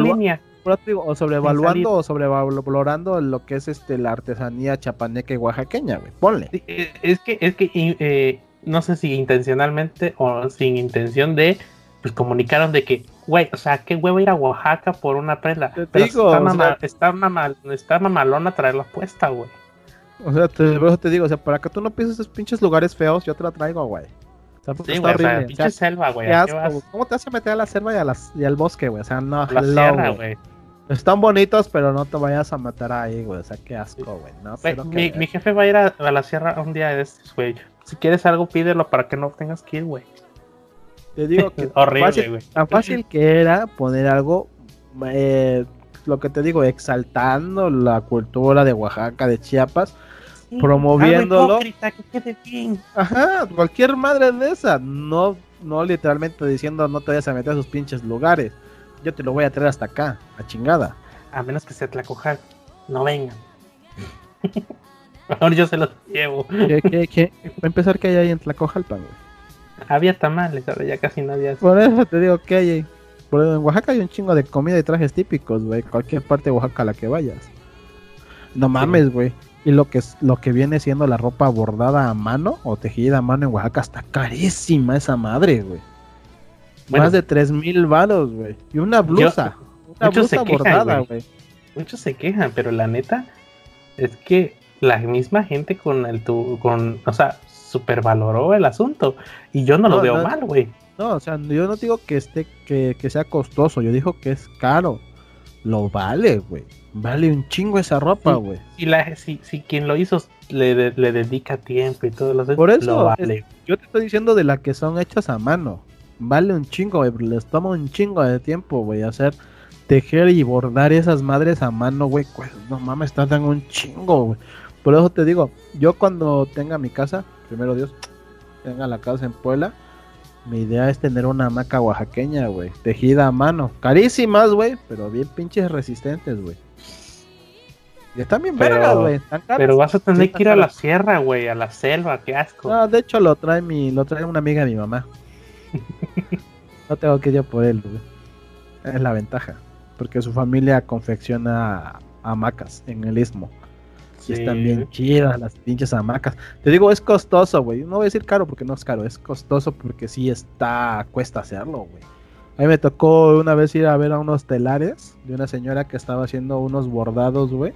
o sobrevaluando o sobrevalorando lo que es este la artesanía chapaneca y oaxaqueña, güey. Ponle. Sí, eh, Es que, es que eh, no sé si intencionalmente o sin intención de, pues comunicaron de que, güey, o sea, qué huevo ir a Oaxaca por una prenda. Te Pero digo, está, sea- está, mamal- está mamalona traerla puesta, güey. O sea, te, por eso te digo, o sea, para que tú no pises esos pinches lugares feos, yo te la traigo, güey. Sí, está o sea, pinche o sea, selva, güey. ¿Cómo te vas a meter a la selva y, a las- y al bosque, güey? O sea, no, la hello, sierra, güey. Están bonitos, pero no te vayas a matar ahí, güey. O sea, qué asco, güey. No que Mi, mi jefe va a ir a, a la sierra un día de estos, güey. Si quieres algo, pídelo para que no tengas que ir, güey. Te digo (laughs) que Horrible, fácil- güey. tan fácil que era poner algo, eh, lo que te digo, exaltando la cultura de Oaxaca, de Chiapas. promoviéndolo. Que quede bien. Ajá, cualquier madre de esa. No, no literalmente diciendo no te vayas a meter a esos pinches lugares. Yo te lo voy a traer hasta acá, a chingada. A menos que sea Tlacojar. No vengan. Mejor yo se los llevo. ¿Qué, qué, qué? Va a empezar que hay ahí en Tlacojalpan, güey. Había tamales, ahora ya casi nadie hace. Por eso te digo que hay ahí. Por en Oaxaca hay un chingo de comida y trajes típicos, güey. Cualquier parte de Oaxaca a la que vayas. No mames, güey. Y lo que es, lo que viene siendo la ropa bordada a mano o tejida a mano en Oaxaca está carísima esa madre, güey. Bueno. Más de tres mil varos, güey. Y una blusa. una muchos se blusa quejan, bordada, güey. Muchos se quejan, pero la neta es que la misma gente con el tu, con, o sea, supervaloró el asunto. Y yo no, lo veo no. mal, güey. No, o sea, yo no digo que esté, que, que sea costoso, yo digo que es caro. Lo vale, güey. Vale un chingo esa ropa, Sí. güey. Si, la, si, si quien lo hizo le, le dedica tiempo y todo lo Por eso, lo vale. Yo te estoy diciendo de las que son hechas a mano. Vale un chingo, güey. Les toma un chingo de tiempo, güey, hacer tejer y bordar esas madres a mano, güey. pues, no mames, tardan un chingo, güey. Por eso te digo, yo cuando tenga mi casa, primero Dios, tenga la casa en Puebla, mi idea es tener una hamaca oaxaqueña, güey, tejida a mano. Carísimas, güey, pero bien pinches resistentes, güey. Y están bien Pero- vergas, güey. Pero vas a tener Sí, que ir a la sierra, güey, a la selva, qué asco. No, de hecho lo trae mi, lo trae una amiga de mi mamá. (laughs) no tengo que ir yo por él, güey. Es la ventaja. Porque su familia confecciona hamacas en el istmo. Y Sí. están bien chidas las pinches hamacas. Te digo, es costoso, güey. No voy a decir caro porque no es caro. Es costoso porque sí está, cuesta hacerlo, güey. A mí me tocó una vez ir a ver a unos telares de una señora que estaba haciendo unos bordados, güey.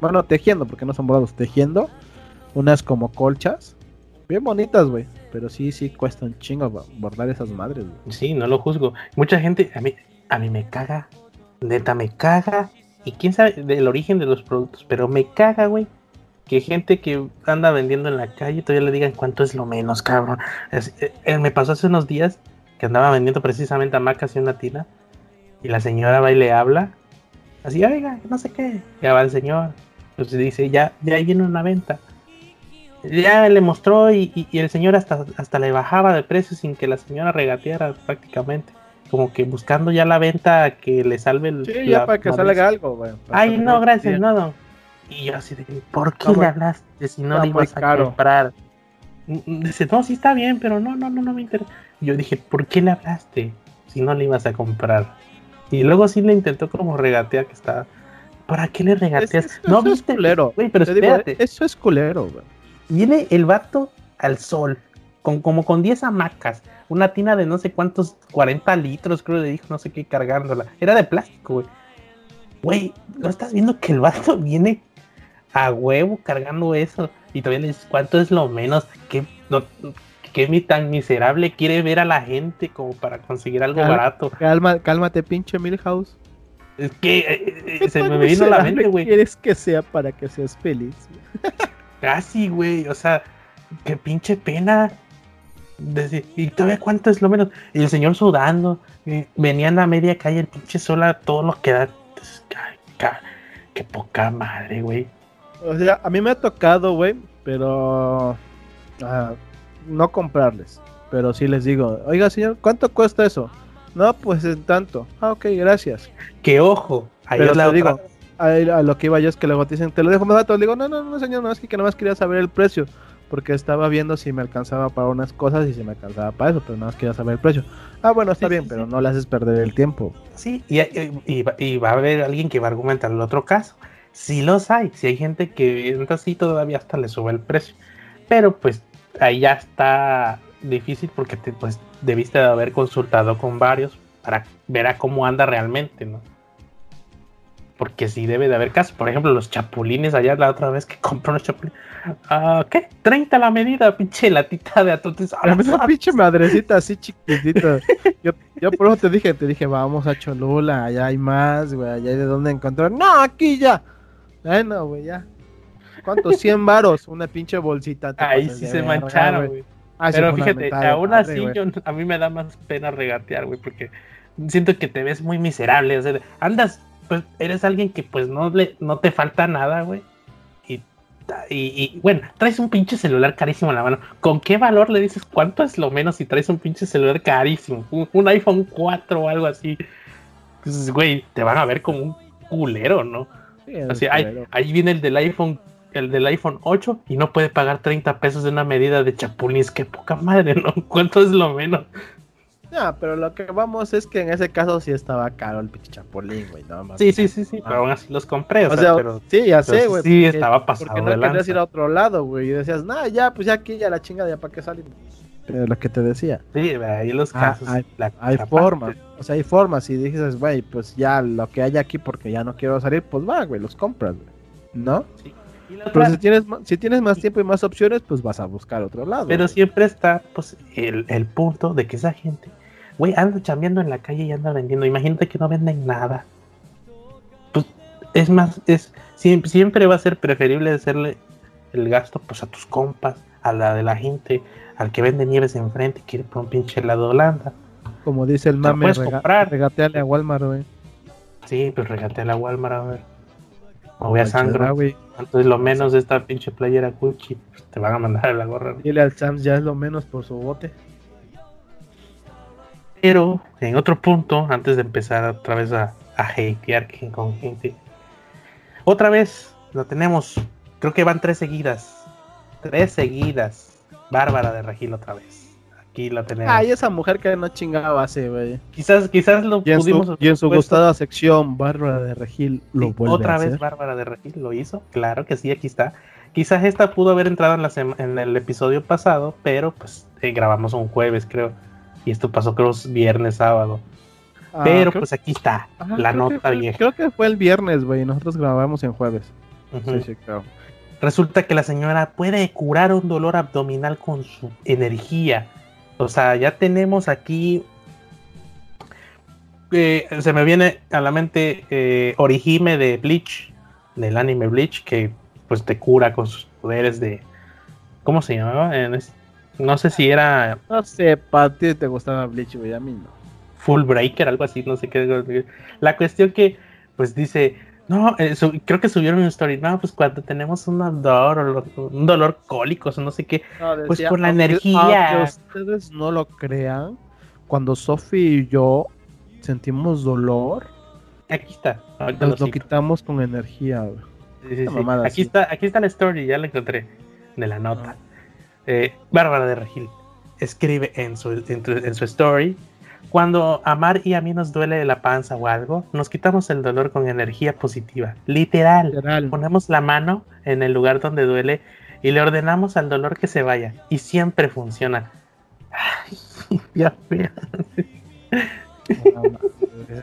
Bueno, tejiendo, porque no son bordados, tejiendo. Unas como colchas. Bien bonitas, güey. Pero sí, sí, cuesta un chingo bo- bordar esas madres, güey. Sí, no lo juzgo. Mucha gente, a mí, a mí me caga. Neta, me caga. Y quién sabe del origen de los productos, pero me caga, güey. Que gente que anda vendiendo en la calle todavía le digan cuánto es lo menos, cabrón. Eh, eh, me pasó hace unos días que andaba vendiendo precisamente hamacas y una tina. Y la señora va y le habla. Así, oiga, no sé qué. Ya va el señor. Entonces dice, ya, ya viene una venta. Ya le mostró y, el señor hasta, hasta le bajaba de precio sin que la señora regateara prácticamente. Como que buscando ya la venta que le salve el. Sí, ya para que salga algo, güey. Ay, no, gracias, no, Y yo así de, ¿por qué le hablaste si no le ibas a comprar? Dice, no, sí está bien, pero no, no, no, no me interesa. Yo dije, ¿por qué le hablaste si no le ibas a comprar? Y luego sí le intentó como regatear que estaba. ¿Para qué le regateas? no, eso viste, es culero. Güey, pero espérate. eso es culero, güey. Viene el vato al sol, con como con 10 hamacas, una tina de no sé cuántos, 40 litros, creo que le dijo, no sé qué, cargándola. Era de plástico, güey. Güey, ¿no estás viendo que el vato viene a huevo cargando eso? Y todavía le dices, ¿cuánto es lo menos? ¿Qué, no, qué mi tan miserable quiere ver a la gente como para conseguir algo barato? Calma, cálmate, pinche Milhouse. Es que eh, eh, se me vino a la mente, güey. quieres que sea para que seas feliz? Casi, güey. O sea, qué pinche pena. y todavía cuánto es lo menos. Y el señor sudando. venían a media calle, el pinche sola, todo lo que da. Qué poca madre, güey. O sea, a mí me ha tocado, güey, pero ah, no comprarles. Pero sí les digo, oiga señor, ¿cuánto cuesta eso? No, pues en tanto. Ah, ok, gracias. Que ojo, ahí pero te digo, a, lo que iba yo es que luego te dicen, te lo dejo más barato. Le digo, no, no, no, señor, no, es que, que nada más quería saber el precio. Porque estaba viendo si me alcanzaba para unas cosas y si me alcanzaba para eso, pero nada más quería saber el precio. Ah, bueno, está bien, pero no le haces perder el tiempo. Sí, y, y, va a haber alguien que va a argumentar el otro caso. Si los hay, si hay gente que entra así todavía hasta le sube el precio. Pero pues ahí ya está difícil porque te, pues debiste de haber consultado con varios para ver a cómo anda realmente, ¿no? Porque sí debe de haber casos. Por ejemplo, los chapulines, allá la otra vez que compré unos chapulines. Ah, ¿Qué? 30 la medida, pinche latita de atotes. La misma pinche madrecita así chiquitita. Yo, yo por eso te dije, te dije, vamos a Cholula, allá hay más, güey, allá hay de dónde encontrar. No, aquí ya. Bueno, güey, ya. ¿Cuántos? 100 varos, una pinche bolsita. Ahí sí se mancharon, güey. Ah, Pero fíjate, aún así yo, a mí me da más pena regatear, güey, porque siento que te ves muy miserable. O sea, andas, pues eres alguien que pues no, le, no te falta nada, güey. Y, y, bueno, traes un pinche celular carísimo en la mano. ¿Con qué valor le dices cuánto es lo menos si traes un pinche celular carísimo? Un, iPhone 4 o algo así. Pues, güey, te van a ver como un culero, ¿no? Así, ahí, ahí, viene el del iPhone el del iPhone 8 y no puede pagar 30 pesos de una medida de chapulines. Qué poca madre, ¿no? (laughs) ¿Cuánto es lo menos? No, pero lo que vamos es que en ese caso sí estaba caro el pinche chapulín, güey, nada más. Sí, sí, sí, sí, pero aún así los compré, o, sea, pero, sí, ya sé, güey. Sí, estaba pasado Porque no querías ir a otro lado, güey, y decías, no, ya, pues ya aquí, ya la chingada, ya para qué salir. Pero lo que te decía. Sí, ahí los ah, casos. hay, formas, o sea, hay formas, y dices, güey, pues ya lo que hay aquí porque ya no quiero salir, pues va, güey, los compras, güey, ¿no? Sí. Pero si tienes, si tienes más tiempo y más opciones, pues vas a buscar otro lado. Pero siempre está pues, el, punto de que esa gente, güey, anda chambeando en la calle y anda vendiendo. Imagínate que no venden nada. Pues es más, es siempre, va a ser preferible hacerle el gasto pues a tus compas, a la de la gente, al que vende nieves enfrente y quiere por un pinche helado de Holanda. Como dice el mame, rega regateale a Walmart, güey. Sí, pues regateale a Walmart, a ver. O voy a sangrar, entonces lo menos de esta pinche playera Gucci, pues, te van a mandar a la gorra. Dile al Sams ya es lo menos por su bote. Pero en otro punto, antes de empezar otra vez a, a hatear con gente, otra vez lo tenemos. Creo que van tres seguidas. Tres seguidas. Bárbara de Regil otra vez aquí la tenemos. Ay, esa mujer que no chingaba hace, güey. Quizás, quizás lo y pudimos. y en su gustada sección, Bárbara de Regil lo vuelve Otra vez Bárbara de Regil lo hizo, claro que sí, aquí está. Quizás esta pudo haber entrado en, la en el episodio pasado, pero pues eh, grabamos un jueves, creo. Y esto pasó, creo, viernes, sábado. Ah, pero pues aquí está, la nota vieja. Creo que fue el viernes, güey. Nosotros grabamos en jueves. sí, sí, claro. Resulta que la señora puede curar un dolor abdominal con su energía o sea, ya tenemos aquí. Eh, se me viene a la mente eh, Orihime de Bleach, del anime Bleach, que pues te cura con sus poderes de. ¿Cómo se llamaba? No sé si era. No sé, para ti te gustaba Bleach, güey, a mí no. Full Breaker, algo así, no sé qué. La cuestión que, pues dice, no, eh, creo que subieron un story, no, pues cuando tenemos un dolor, un dolor cólico, o no sé qué, pues por la energía. Aunque ustedes no lo crean, cuando Sophie y yo sentimos dolor, aquí está. Nos lo quitamos con energía. aquí, está, aquí está la story, ya la encontré de la nota. Eh, Bárbara de Regil escribe en su, en, su story cuando a Mar y a mí nos duele la panza o algo, nos quitamos el dolor con energía positiva. Literal. Ponemos la mano en el lugar donde duele y le ordenamos al dolor que se vaya. Y siempre funciona. Ay, (laughs) ya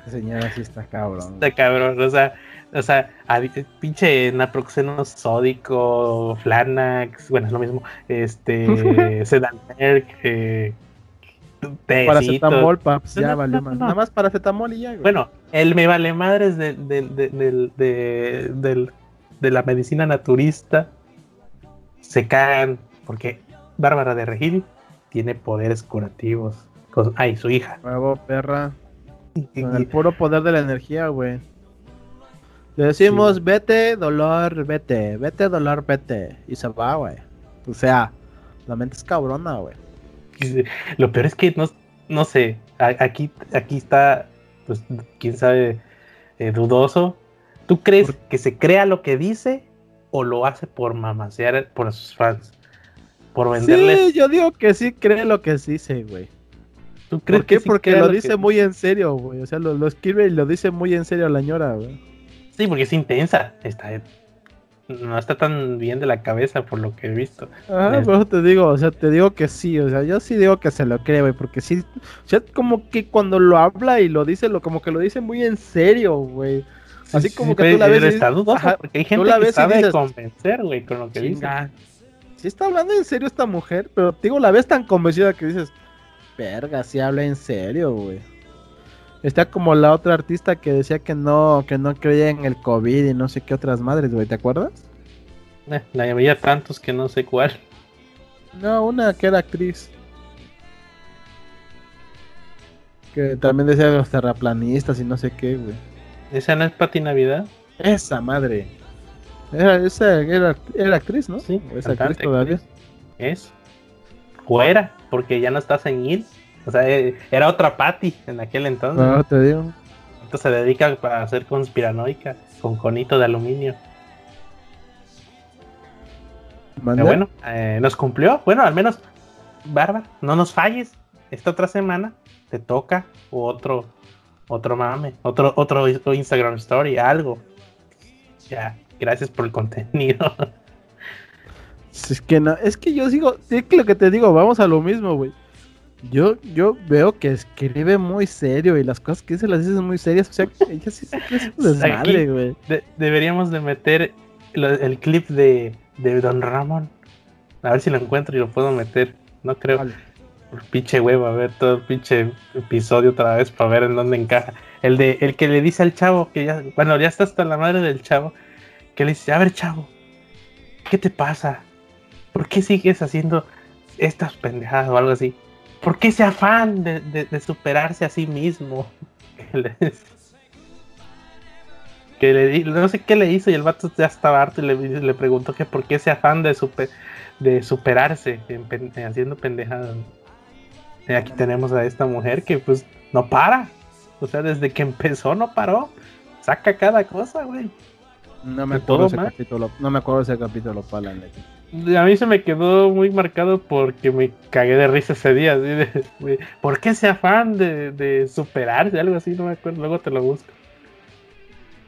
señora sí está cabrón. Está cabrón, o sea, o sea, pinche naproxeno sódico, Flanax, bueno, es lo mismo, este, (laughs) Sedamerc, eh, Paracetamol, paps, ya vale más. Nada más paracetamol y ya. Bueno, el me vale madres de, de, de, la medicina naturista se cagan porque Bárbara de Regil tiene poderes curativos. ay, su hija. Nuevo perra. Con el puro poder de la energía, güey. Le decimos, vete, dolor, vete, vete, dolor, vete. Y se va, güey. O sea, la mente es cabrona, güey. Lo peor es que no, no sé, aquí, aquí está, pues, quién sabe, eh, dudoso. ¿Tú crees que se crea lo que dice o lo hace por mamasear por sus fans? Por venderles. Sí, yo digo que sí cree lo que dice, güey. ¿Tú crees ¿Por qué? porque lo, dice muy en serio, güey. O sea, lo, lo, escribe y lo dice muy en serio a la ñora, güey. Sí, porque es intensa. Está, no está tan bien de la cabeza por lo que he visto. Ah, pero te digo, o sea, te digo que sí, o sea, yo sí digo que se lo cree, güey, porque sí, o sea, como que cuando lo habla y lo dice, lo como que lo dice muy en serio, güey. Así como que tú la ves. Está dudosa, porque hay gente que sabe convencer, güey, con lo que dice. Sí está hablando en serio esta mujer, pero te digo, la ves tan convencida que dices, verga, sí habla en serio, güey. Está como la otra artista que decía que no, que no creía en el COVID y no sé qué otras madres, güey, ¿te acuerdas? Eh, la había tantos que no sé cuál. No, una que era actriz. Que también decía los terraplanistas y no sé qué, güey. ¿Esa no es Pati Navidad? Esa madre. Era, esa era, era actriz, ¿no? Sí, esa actriz todavía. Es. O porque ya no estás en Il. O sea, eh, era otra Patty en aquel entonces. No, te digo. Entonces se dedica a hacer conspiranoica con conito de aluminio. Pero bueno, eh, nos cumplió. Bueno, al menos, Bárbara, no nos falles. Esta otra semana te toca otro, otro mame, otro, otro Instagram Story, algo. Ya, gracias por el contenido. (laughs) Es que no, es que yo sigo, es que lo que te digo, vamos a lo mismo, güey. Yo, yo veo que escribe muy serio y las cosas que dice las dice muy serias. O sea, (laughs) ella sí se es un desmadre, güey. deberíamos de meter el clip de, de, Don Ramón. A ver si lo encuentro y lo puedo meter. No creo. Por pinche huevo, a ver todo el pinche episodio otra vez para ver en dónde encaja. El de el que le dice al chavo que ya, bueno, ya está hasta la madre del chavo, que le dice, a ver chavo, ¿qué te pasa? ¿Por qué sigues haciendo estas pendejadas o algo así? ¿Por qué ese afán de, superarse a sí mismo? (laughs) que le no sé qué le hizo y el vato ya estaba harto y le, preguntó que por qué ese afán de, de superarse haciendo pendejadas. Y aquí tenemos a esta mujer que pues no para. O sea, desde que empezó no paró. Saca cada cosa, güey. No me acuerdo ese capítulo, no me acuerdo ese capítulo para la a mí se me quedó muy marcado porque me cagué de risa ese día. ¿Por qué ese afán de, de superarse? Algo así, no me acuerdo. Luego te lo busco.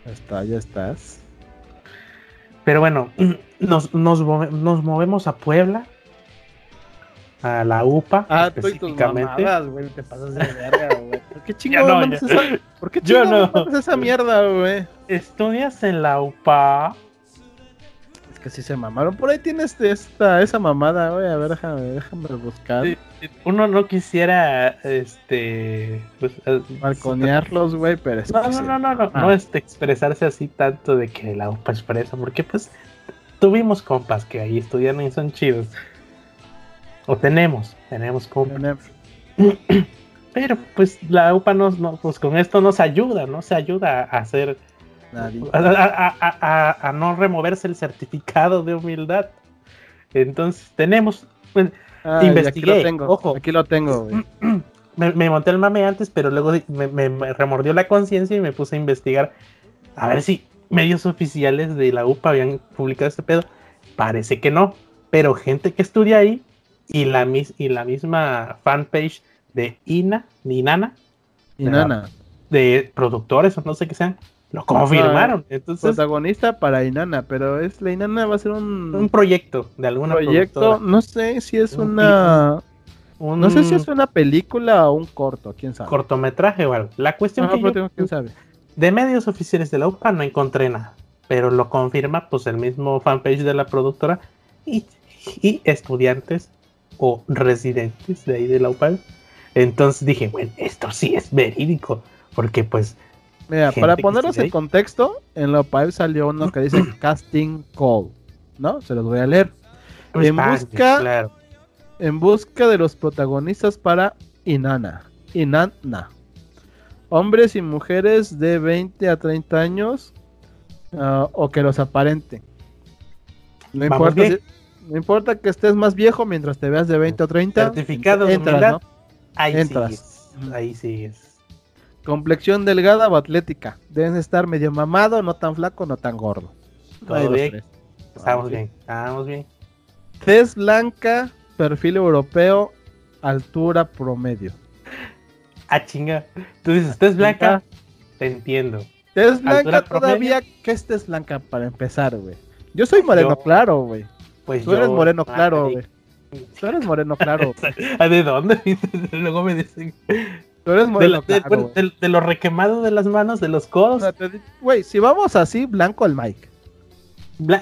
Ya está, ya estás. Pero bueno, (clears throat) nos, nos, movemos a Puebla. A la UPA. Ah, específicamente. güey, te pasas de verga, güey. (laughs) ¿Por qué chingado no, esa, ¿por qué Yo no. esa mierda, güey? Estudias en la UPA que sí se mamaron. Por ahí tienes esta, esa mamada, güey. A ver, déjame, déjame buscar. uno no quisiera, este. Pues, eh, Balconearlos, güey, pero es no, no, no, no, no, no, este, expresarse así tanto de que la UPA expresa, porque pues tuvimos compas que ahí estudian y son chidos. O tenemos, tenemos compas. (clears throat) Pero pues la UPA nos, no, pues con esto nos ayuda, ¿no? Se ayuda a hacer. A, no removerse el certificado de humildad. Entonces tenemos. Pues, investigué. Aquí lo tengo, ojo. Aquí lo tengo, (clears throat) Me, monté el mame antes, pero luego me, remordió la conciencia y me puse a investigar a ver si medios oficiales de la UPA habían publicado este pedo. Parece que no, pero gente que estudia ahí y la, y la misma fanpage de Ina, ni Nana, Inana. De, productores o no sé qué sean, lo confirmaron. Entonces, protagonista para Inana, pero es la Inana va a ser un, un proyecto de alguna proyecto. No sé si es una. no sé si es una película o un corto, quién sabe. Cortometraje o algo. La cuestión que quién sabe. de medios oficiales de la UPA no encontré nada, pero lo confirma pues el mismo fanpage de la productora y, y estudiantes o residentes de ahí de la UPA entonces dije, bueno, esto sí es verídico, porque pues... Mira, para ponerlos en contexto, en la OPAEP salió uno que dice (clears throat) Casting Call, ¿no? Se los voy a leer. Pues en busca, en busca de los protagonistas para Inana. Inanna. Hombres y mujeres de 20 a 30 años ah, o que los aparente. No importa, no importa que estés más viejo mientras te veas de 20 o 30. Certificado de ¿no? Ahí Entras. Ahí sigues. Complexión delgada o atlética. Deben estar medio mamado, no tan flaco, no tan gordo. Todo bien. Estamos bien. Estamos bien. Tez blanca, perfil europeo, altura promedio. Ah, chinga. Tú dices, tez blanca, te entiendo. Tez blanca todavía, ¿qué es tez blanca para empezar, güey? Yo soy moreno claro, güey. Pues Tú eres moreno claro, güey. Tú eres moreno claro. (laughs) ¿De dónde? (laughs) Luego me dicen. Tú eres moreno de, claro. De, de, lo requemado de las manos, de los codos. Güey, si vamos así, blanco el Mike.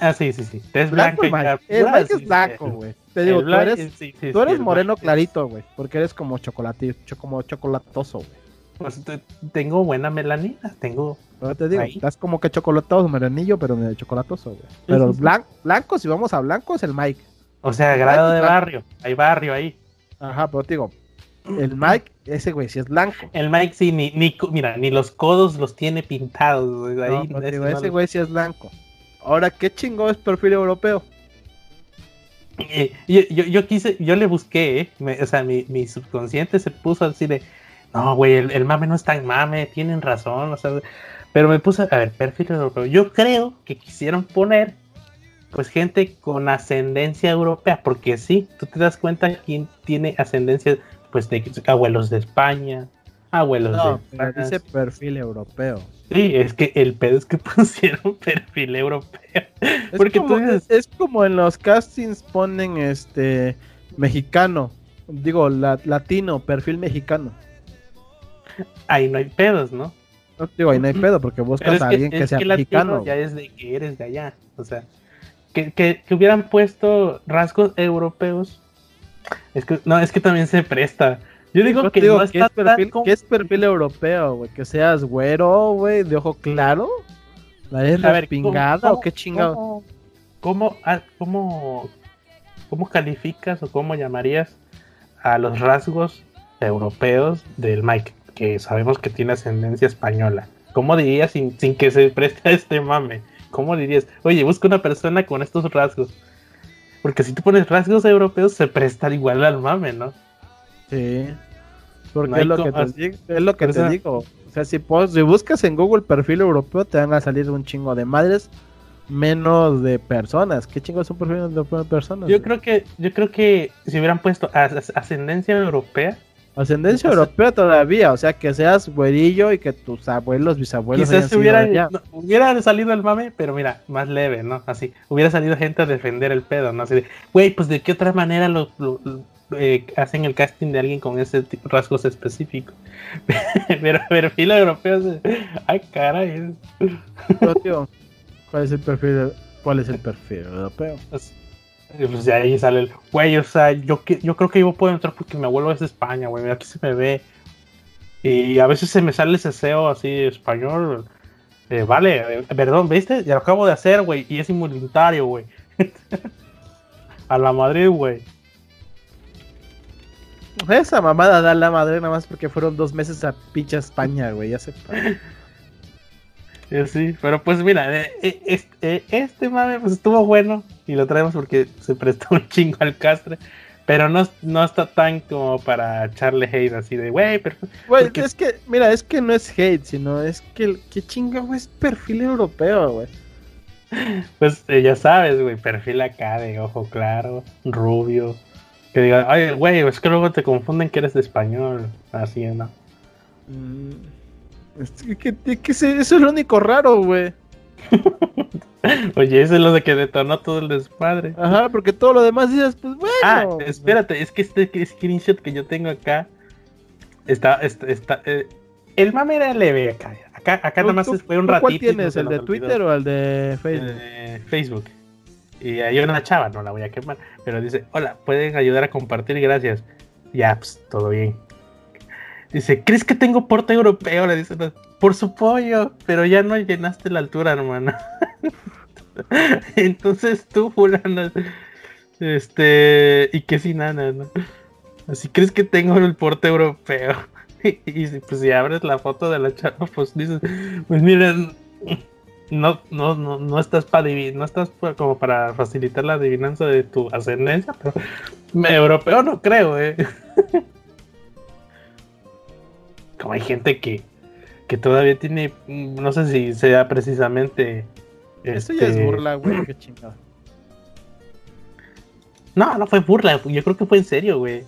ah, sí, sí, sí. Es blanco. El Mike, el Mike es blanco, güey. Te digo, tú eres, tú eres moreno clarito, güey. Porque eres como chocolate, como chocolatoso, güey. Pues tengo buena melanina, tengo. Pero te digo, estás como que chocolatoso, merenillo, pero medio chocolatoso, güey. Pero blanco, blanco, si vamos a blanco, es el Mike. O sea, grado de barrio. Hay barrio ahí. Ajá, pero te digo, el Mike, ese güey sí es blanco. El Mike sí, ni, ni mira, ni los codos los tiene pintados. Ahí, ese güey sí es blanco. Ahora, ¿qué chingo es perfil europeo? Eh, yo, yo, quise, yo le busqué, eh, o sea, mi, mi, subconsciente se puso así de, no, güey, el, el, mame no es tan mame, tienen razón, o sea, pero me puse, a ver, perfil europeo. Yo creo que quisieron poner pues gente con ascendencia europea, porque sí, tú te das cuenta quién tiene ascendencia, pues de abuelos de España, abuelos de España. dice perfil europeo. Sí, es que el pedo es que (laughs) pusieron perfil europeo. Es porque como, es, como en los castings ponen este mexicano, digo latino, perfil mexicano. Ahí no hay pedos, ¿no? No digo, ahí no hay pedo porque buscas a alguien que, sea mexicano. Ya es de que eres de allá, o sea que, hubieran puesto rasgos europeos. Es que, no, es que también se presta. Yo digo que no es perfil, ¿qué es perfil europeo, güey? Que seas güero, güey, de ojo claro. ¿La es pingada o qué chingado? ¿cómo, ah, cómo, cómo, calificas o cómo llamarías a los rasgos europeos del Mike? Que sabemos que tiene ascendencia española. ¿Cómo dirías sin, sin que se preste a este mame? ¿Cómo dirías? Oye, busca una persona con estos rasgos. Porque si tú pones rasgos europeos, se presta igual al mame, ¿no? Sí. Porque es, lo que te digo, es lo que te digo. O sea, si, si buscas en Google perfil europeo, te van a salir un chingo de madres menos de personas. ¿Qué chingo es un perfil de personas? Yo creo que, yo creo que si hubieran puesto ascendencia europea, Ascendencia europea todavía, o sea, que seas güerillo y que tus abuelos, bisabuelos. Quizás hubiera, hubiera salido el mame, pero mira, más leve, ¿no? Así, hubiera salido gente a defender el pedo, ¿no? Así de, güey, pues de qué otra manera lo, eh, hacen el casting de alguien con ese tipo, rasgos específicos. (laughs) pero perfil europeo, ay, caray. ¿cuál es el perfil? ¿Cuál es el perfil europeo? Pues, pues de ahí sale el, güey, o sea, yo, yo creo que yo puedo entrar porque mi abuelo es de España, güey, aquí se me ve. Y a veces se me sale ese SEO así español. Eh, vale, eh, perdón, ¿viste? Ya lo acabo de hacer, güey, y es involuntario, güey. (laughs) a la Madrid, güey. Esa mamada da la madre nada más porque fueron dos meses a pinche España, güey, ya se Sí, pero pues mira, eh, este, este mame pues estuvo bueno y lo traemos porque se prestó (laughs) un chingo al castre. Pero no, no está tan como para echarle hate así de, güey, pero... Güey, es que, mira, es que no es hate, sino es que, qué chinga, güey, es perfil europeo, güey. Pues eh, ya sabes, güey, perfil acá de ojo claro, rubio. Que diga, ay, güey, es que luego te confunden que eres de español, así, ¿no? Mm, es que, que, eso es lo único raro, güey. (laughs) Oye, eso es lo de que detonó todo el desmadre. Ajá, porque todo lo demás dices, pues bueno. Ah, espérate, es que este screenshot que yo tengo acá está, está, eh, el mame era leve acá. Acá, acá nada más fue un ratito. ¿Cuál tienes? ¿El de Twitter o el de Facebook? Eh, Facebook. Y hay una chava, no la voy a quemar, pero dice, hola, pueden ayudar a compartir, gracias. Ya, pues, todo bien. Dice, ¿crees que tengo porte europeo? Le dice, por su pollo, pero ya no llenaste la altura, hermano. (laughs) Entonces tú, fulano, este, y que sin nada, ¿no? Así crees que tengo el porte europeo. (laughs) Y, pues si abres la foto de la chava, pues dices, pues miren, no, no, no, no estás para no estás como para facilitar la adivinanza de tu ascendencia, pero europeo no creo, eh. (laughs) Como hay gente que, que todavía tiene, no sé si sea precisamente. Eso ya es este, burla, güey, qué chingada. No, no fue burla, yo creo que fue en serio, güey.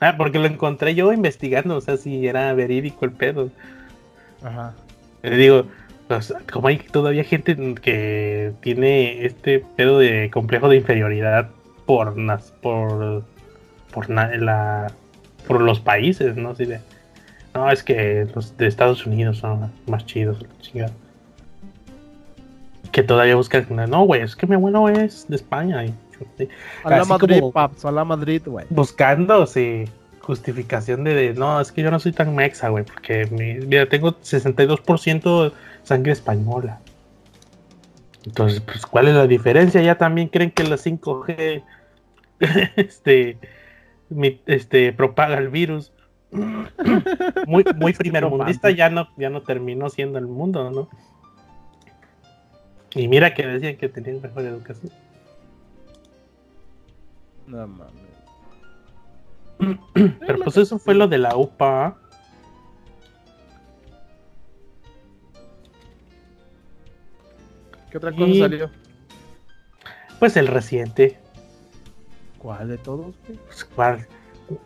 Ah, porque lo encontré yo investigando, o sea, si era verídico el pedo. Ajá. Le digo, pues, como hay todavía gente que tiene este pedo de complejo de inferioridad por por por la por los países, ¿no? Así de, no, es que los de Estados Unidos son más chidos, Que todavía buscan, no, güey, es que mi abuelo es de España. Y, a la Madrid, paps, a la Madrid, güey. Buscando, sí, justificación de, no, es que yo no soy tan mexa, güey, porque mira, tengo 62% sangre española. Entonces, pues, ¿cuál es la diferencia? Ya también creen que la 5G (laughs) este, este, propaga el virus. Muy, muy (laughs) primero mundista ya no, ya no terminó siendo el mundo, ¿no? Y mira que decían que tenían mejor educación. No mames. Pero pues eso fue lo de la UPA. ¿Qué otra cosa salió? Pues el reciente. ¿Cuál de todos? Pues, ¿Cuál?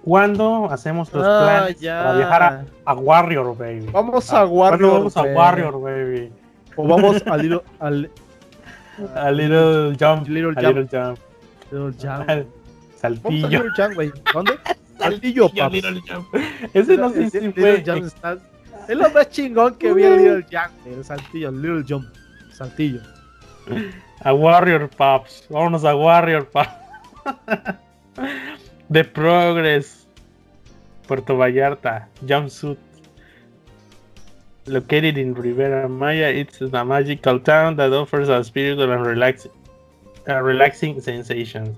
¿Cuándo hacemos los ah, planes para viajar a, Warrior, baby? Vamos a, Warrior. Vamos a Warrior, baby. O vamos a Little, (laughs) al, a Little Jump. Little Jump. Little Jump. Little jump. Saltillo. Vamos a Little Jump, güey. ¿Dónde? (laughs) Saltillo, papi. Little Jump. Ese no sé si fue. Jump está... Es lo más chingón que vi el Little Jump. El Saltillo, Little Jump. Saltillo. A Warrior Pops. Vámonos a Warrior Pops. (laughs) The Progress. Puerto Vallarta. Jumpsuit. Located in Rivera Maya, it's a magical town that offers a spiritual and relaxing, a relaxing sensation.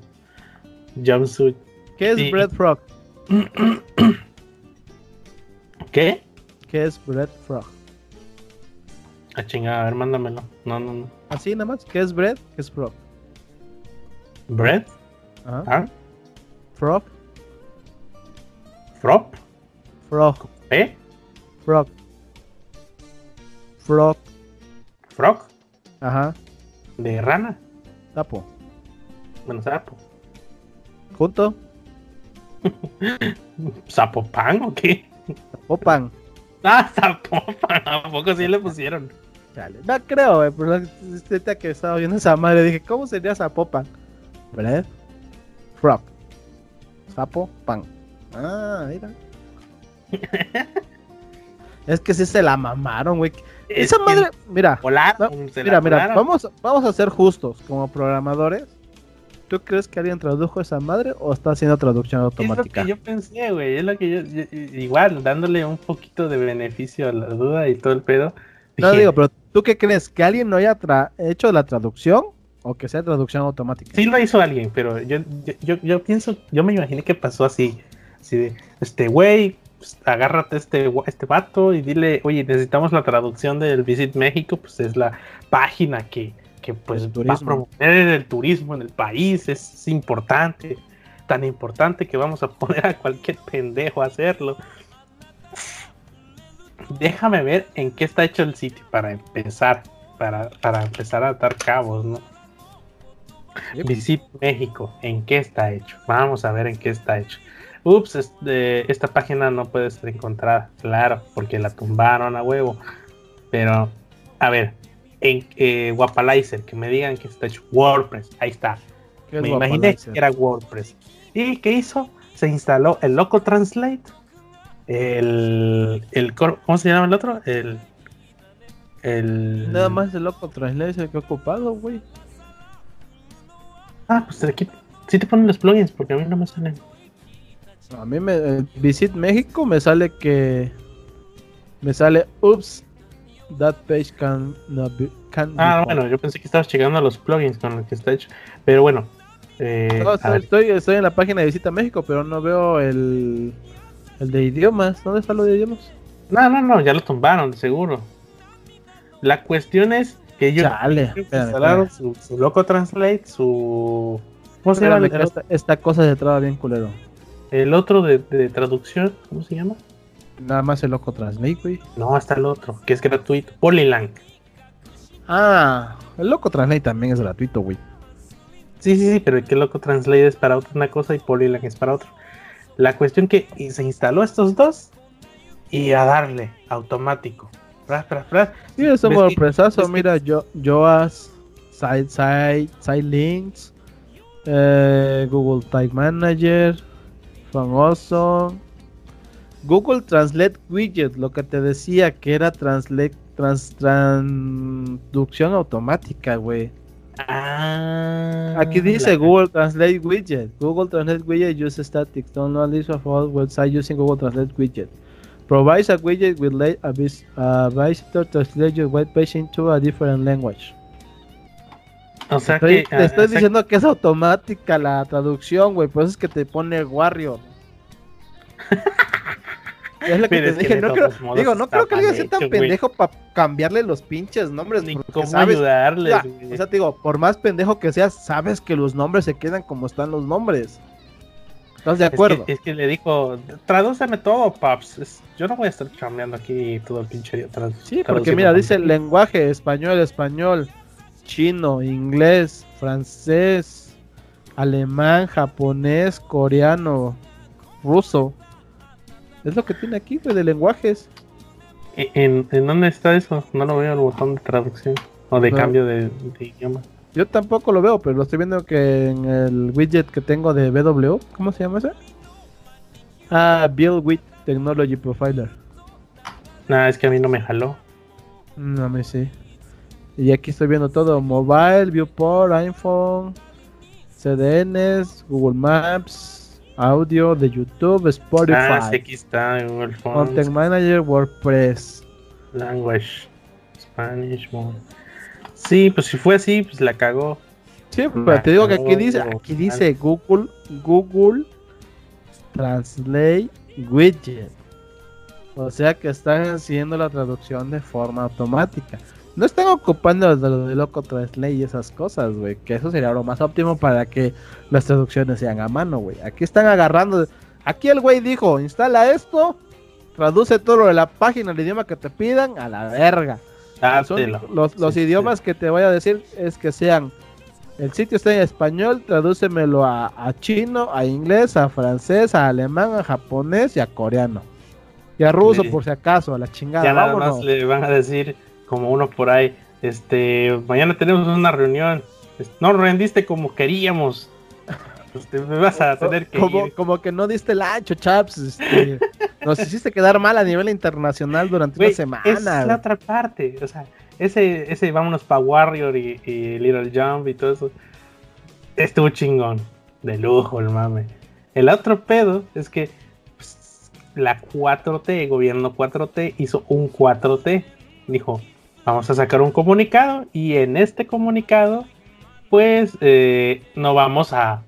Jumpsuit. ¿Qué es Bread Frog? (clears throat) ¿Qué? ¿Qué es Bread Frog? A ah, chingada, a ver, mándamelo. No, no, no. Así nada más. ¿Qué es bread? ¿Qué es frog? ¿Bread? Ajá. ¿Ah? Frog. Frog. Frog. ¿Eh? Frog. Frog. Frog. Ajá. ¿De rana? Sapo. Bueno, sapo. ¿Junto? (laughs) ¿Sapopan o qué? Sapopan. (laughs) Ah, Zapopan. ¿A poco sí le pusieron? No creo, güey. Pero que estaba viendo esa madre dije, ¿cómo sería Zapopan? Bread, frog, sapo, pan. Ah, mira. (laughs) es que sí se la mamaron, güey. Esa madre, mira, mira, mira, vamos, vamos a ser justos como programadores. ¿Tú crees que alguien tradujo esa madre o está haciendo traducción automática? Es lo que yo pensé, güey. Es lo que yo, igual, dándole un poquito de beneficio a la duda y todo el pedo. No digo, pero ¿tú qué crees? ¿Que alguien no haya hecho la traducción o que sea traducción automática? Sí lo hizo alguien, pero yo, yo, yo, pienso, yo me imaginé que pasó así. Así de, este güey, pues, agárrate este, este vato y dile, oye, necesitamos la traducción del Visit México, pues es la página que, que pues va a promover el turismo en el país, es importante, tan importante que vamos a poner a cualquier pendejo a hacerlo. Déjame ver en qué está hecho el sitio para empezar, para, para empezar a dar cabos, ¿no? Visit México, ¿en qué está hecho? Vamos a ver en qué está hecho. Ups, este, esta página no puede ser encontrada, claro, porque la tumbaron a huevo. Pero, a ver, en eh, Guapalizer, que me digan que está hecho WordPress, ahí está. Me imaginé que era WordPress. ¿Y qué hizo? Se instaló el Loco Translate, el, el ¿cómo se llama el otro? El, el... Nada más el Loco Translate es el que ha ocupado, güey. Ah, pues aquí sí te ponen los plugins, porque a mí no me salen. A mí me eh, Visit México me sale que me sale Oops, that page can not be, Ah, bueno, yo pensé que estabas llegando a los plugins con los que está hecho, pero bueno. Eh, no, estoy, estoy, en la página de Visita México, pero no veo el, el de idiomas. ¿Dónde está lo de idiomas? No, no, no, ya lo tumbaron, seguro. La cuestión es que ellos instalaron Su, Loco Translate, su. ¿Cómo se llama? Esta, cosa se traba bien culero. El otro de, traducción, ¿cómo se llama? Nada más el Loco Translate, güey. No, está el otro, que es gratuito. Polylang. Ah, el Loco Translate también es gratuito, güey. Sí, sí, sí, pero el que Loco Translate es para otra una cosa y Polylang es para otra. La cuestión que se instaló estos dos y a darle automático. Sí, eso sorpresazo. Mira, yo, Joas, Side, Side, Side Links, eh, Google Type Manager, famoso. Google Translate Widget, lo que te decía que era translate, trans, traducción automática, güey. Ah, Aquí dice Google Translate Widget. Google Translate Widget uses statics. Don't list of all websites using Google Translate Widget. Provides a widget with let a, vis a visitor translate your web page into a different language. O sea estoy, que, te estoy diciendo que es automática la traducción, güey, por eso es que te pone Warrior. (laughs) es lo que te dije, no creo, digo, no creo que alguien sea tan pendejo para cambiarle los pinches nombres. Ni cómo sabes, ayudarle. O sea, te digo, por más pendejo que seas, sabes que los nombres se quedan como están los nombres. ¿Estás de acuerdo? Es que, le dijo, tradúceme todo, paps. yo no voy a estar cambiando aquí todo el pinche día. Sí, porque mira, dice lenguaje, español, español, chino, inglés, francés, alemán, japonés, coreano, ruso. Es lo que tiene aquí, güey, de lenguajes. ¿En, dónde está eso? No lo veo el botón de traducción o de cambio de idioma. Yo tampoco lo veo, pero lo estoy viendo que en el widget que tengo de BW, ¿cómo se llama ese? Ah, Build with Technology Profiler. Nah, es que a mí no me jaló. No me sí. Y aquí estoy viendo todo: mobile, viewport, iPhone, CDNs, Google Maps, audio de YouTube, Spotify. Ah, sí, aquí está, Google Content Manager, WordPress. Language, Spanish, Sí, pues si fue así, pues la cagó. Sí, pero te digo que aquí dice, aquí dice Google, Google Translate Widget. O sea que están haciendo la traducción de forma automática. No están ocupando lo de Loco Translate y esas cosas, güey. Que eso sería lo más óptimo para que las traducciones sean a mano, güey. Aquí están agarrando. Aquí el güey dijo: instala esto, traduce todo lo de la página, el idioma que te pidan, a la verga. Los, idiomas que te voy a decir es que sean el sitio está en español, tradúcemelo a, chino, a inglés, a francés, a alemán, a japonés y a coreano. Y a ruso, por si acaso, a la chingada. Ya nada más le van a decir, como uno por ahí, este, mañana tenemos una reunión. No rendiste como queríamos. (laughs) Pues me vas a tener que como, como que no diste el ancho, chaps. Este, (laughs) nos hiciste quedar mal a nivel internacional durante una semana. Es la otra parte. O sea, ese, ese vámonos para Warrior y, Little Jump y todo eso. Estuvo chingón. De lujo, el mame. El otro pedo es que pues, la 4T, gobierno 4T, hizo un 4T. Dijo, vamos a sacar un comunicado y en este comunicado, pues eh, no vamos a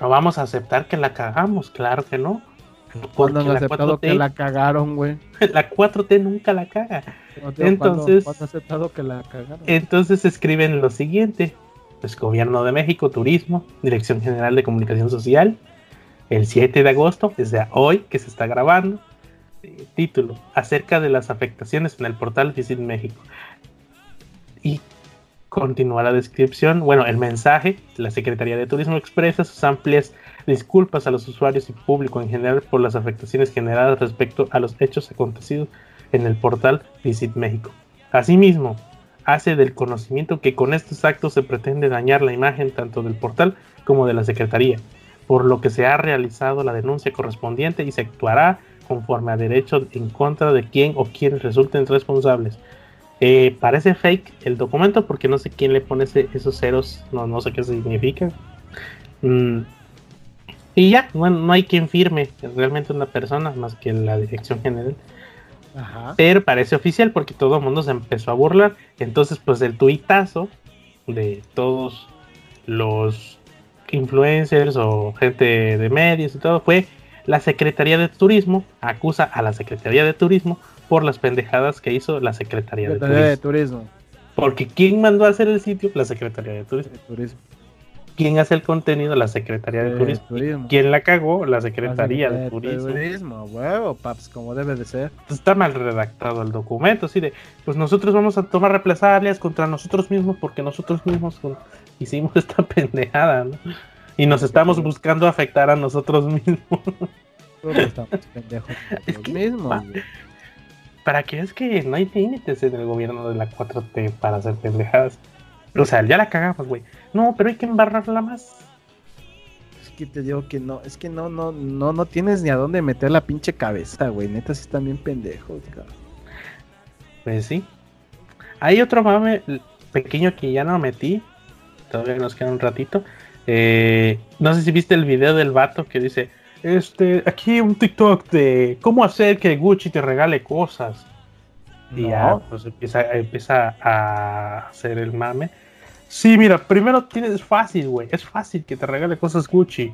no vamos a aceptar que la cagamos, claro que no. Cuando han aceptado que la cagaron, güey. (laughs) La 4T nunca la caga. Entonces, ¿cuándo, aceptado que la cagaron? Entonces escriben lo siguiente. Pues Gobierno de México, Turismo, Dirección General de Comunicación Social, el 7 de agosto, desde hoy que se está grabando, eh, título, acerca de las afectaciones en el portal Visit México. Y continúa la descripción. Bueno, el mensaje, la Secretaría de Turismo expresa sus amplias disculpas a los usuarios y público en general por las afectaciones generadas respecto a los hechos acontecidos en el portal Visit México. Asimismo, hace del conocimiento que con estos actos se pretende dañar la imagen tanto del portal como de la Secretaría, por lo que se ha realizado la denuncia correspondiente y se actuará conforme a derecho en contra de quien o quienes resulten responsables. Eh, parece fake el documento porque no sé quién le pone esos ceros, no, sé qué significa. Mm, y ya, bueno, no hay quien firme realmente una persona más que la dirección general. Pero parece oficial porque todo el mundo se empezó a burlar. Entonces, pues el tuitazo de todos los influencers o gente de medios y todo fue la Secretaría de Turismo acusa a la Secretaría de Turismo por las pendejadas que hizo la Secretaría, de, Turismo. Porque ¿quién mandó a hacer el sitio? La Secretaría de Turismo. ¿Quién hace el contenido? La Secretaría de, Turismo. ¿Quién la cagó? La Secretaría de, Turismo. Turismo, huevo, paps, como debe de ser. Está mal redactado el documento, así de, pues nosotros vamos a tomar represalias contra nosotros mismos porque nosotros mismos hicimos (laughs) esta pendejada, ¿no? Y nos estamos buscando afectar a nosotros mismos. estamos pendejos (laughs) es que, mismos. ¿Para qué es que no hay límites en el gobierno de la 4T para hacer pendejadas? O sea, ya la cagamos, güey. No, pero hay que embarrarla más. Es que te digo que no, es que no, no, no, no tienes ni a dónde meter la pinche cabeza, güey. Neta, sí están bien pendejos, cabrón. Pues sí. Hay otro mame pequeño que ya no metí. Todavía nos queda un ratito. Eh, no sé si viste el video del vato que dice: Este, aquí un TikTok de cómo hacer que Gucci te regale cosas. Y ya, pues empieza, empieza a hacer el mame. Sí, mira, primero tienes, es fácil, güey. Es fácil que te regale cosas Gucci.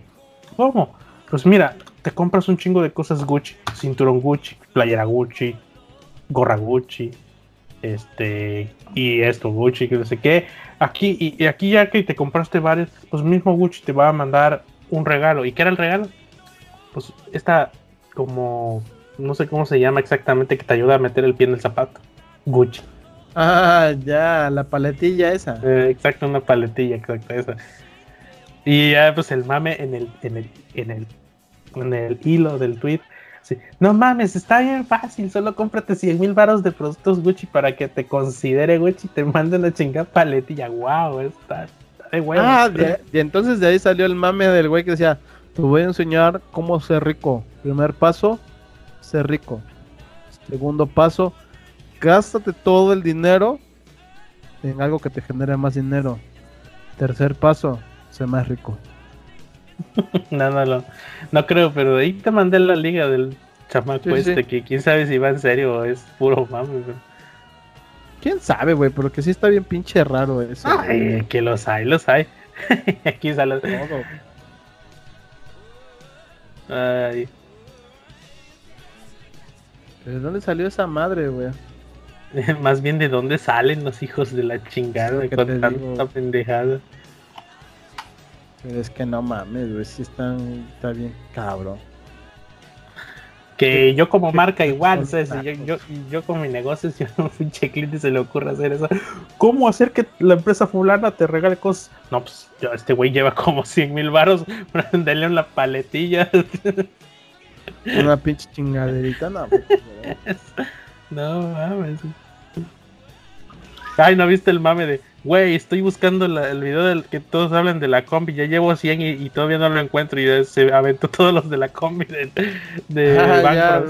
¿Cómo? Pues mira, te compras un chingo de cosas Gucci. Cinturón Gucci, playera Gucci, gorra Gucci, este, y esto Gucci, que no sé qué. Aquí, y, aquí ya que te compraste varios, pues mismo Gucci te va a mandar un regalo. ¿Y qué era el regalo? Pues esta, como, no sé cómo se llama exactamente, que te ayuda a meter el pie en el zapato. Gucci. Ah, ya, la paletilla esa. Eh, exacto, una paletilla, exacto, esa. Y ya, pues el mame en el, en el, en el, en el hilo del tweet. No mames, está bien fácil, solo cómprate 100 mil baros de productos Gucci para que te considere Gucci y te manden una chingada paletilla. Wow, está, está de huevo. Ah, y entonces de ahí salió el mame del güey que decía, te voy a enseñar cómo ser rico. Primer paso, ser rico. Segundo paso, gástate todo el dinero en algo que te genere más dinero. Tercer paso, sé más rico. (laughs) no, no, no, no creo, pero ahí te mandé la liga del chamaco este, que quién sabe si va en serio o es puro mame, Quién sabe, güey, pero que sí está bien pinche raro eso. Ay, que los hay, los hay. (laughs) Aquí sale todo. Ay. ¿De dónde salió esa madre, güey? (laughs) Más bien de dónde salen los hijos de la chingada con tanta pendejada. Pero es que no mames, güey, si están, está bien cabrón. Que yo como marca igual, ¿sabes? Yo, yo, yo, con mi negocio, (laughs) si a un cliente se le ocurre hacer eso, ¿cómo hacer que la empresa fulana te regale cosas? No, pues este güey lleva como 100 mil baros venderle (laughs) una paletilla. Una pinche chingaderita, no. Pues, (laughs) no mames. Ay, ¿no viste el mame de, güey, estoy buscando el video del que todos hablan de la combi, ya llevo 100 y, todavía no lo encuentro y se aventó todos los de la combi de, de ah,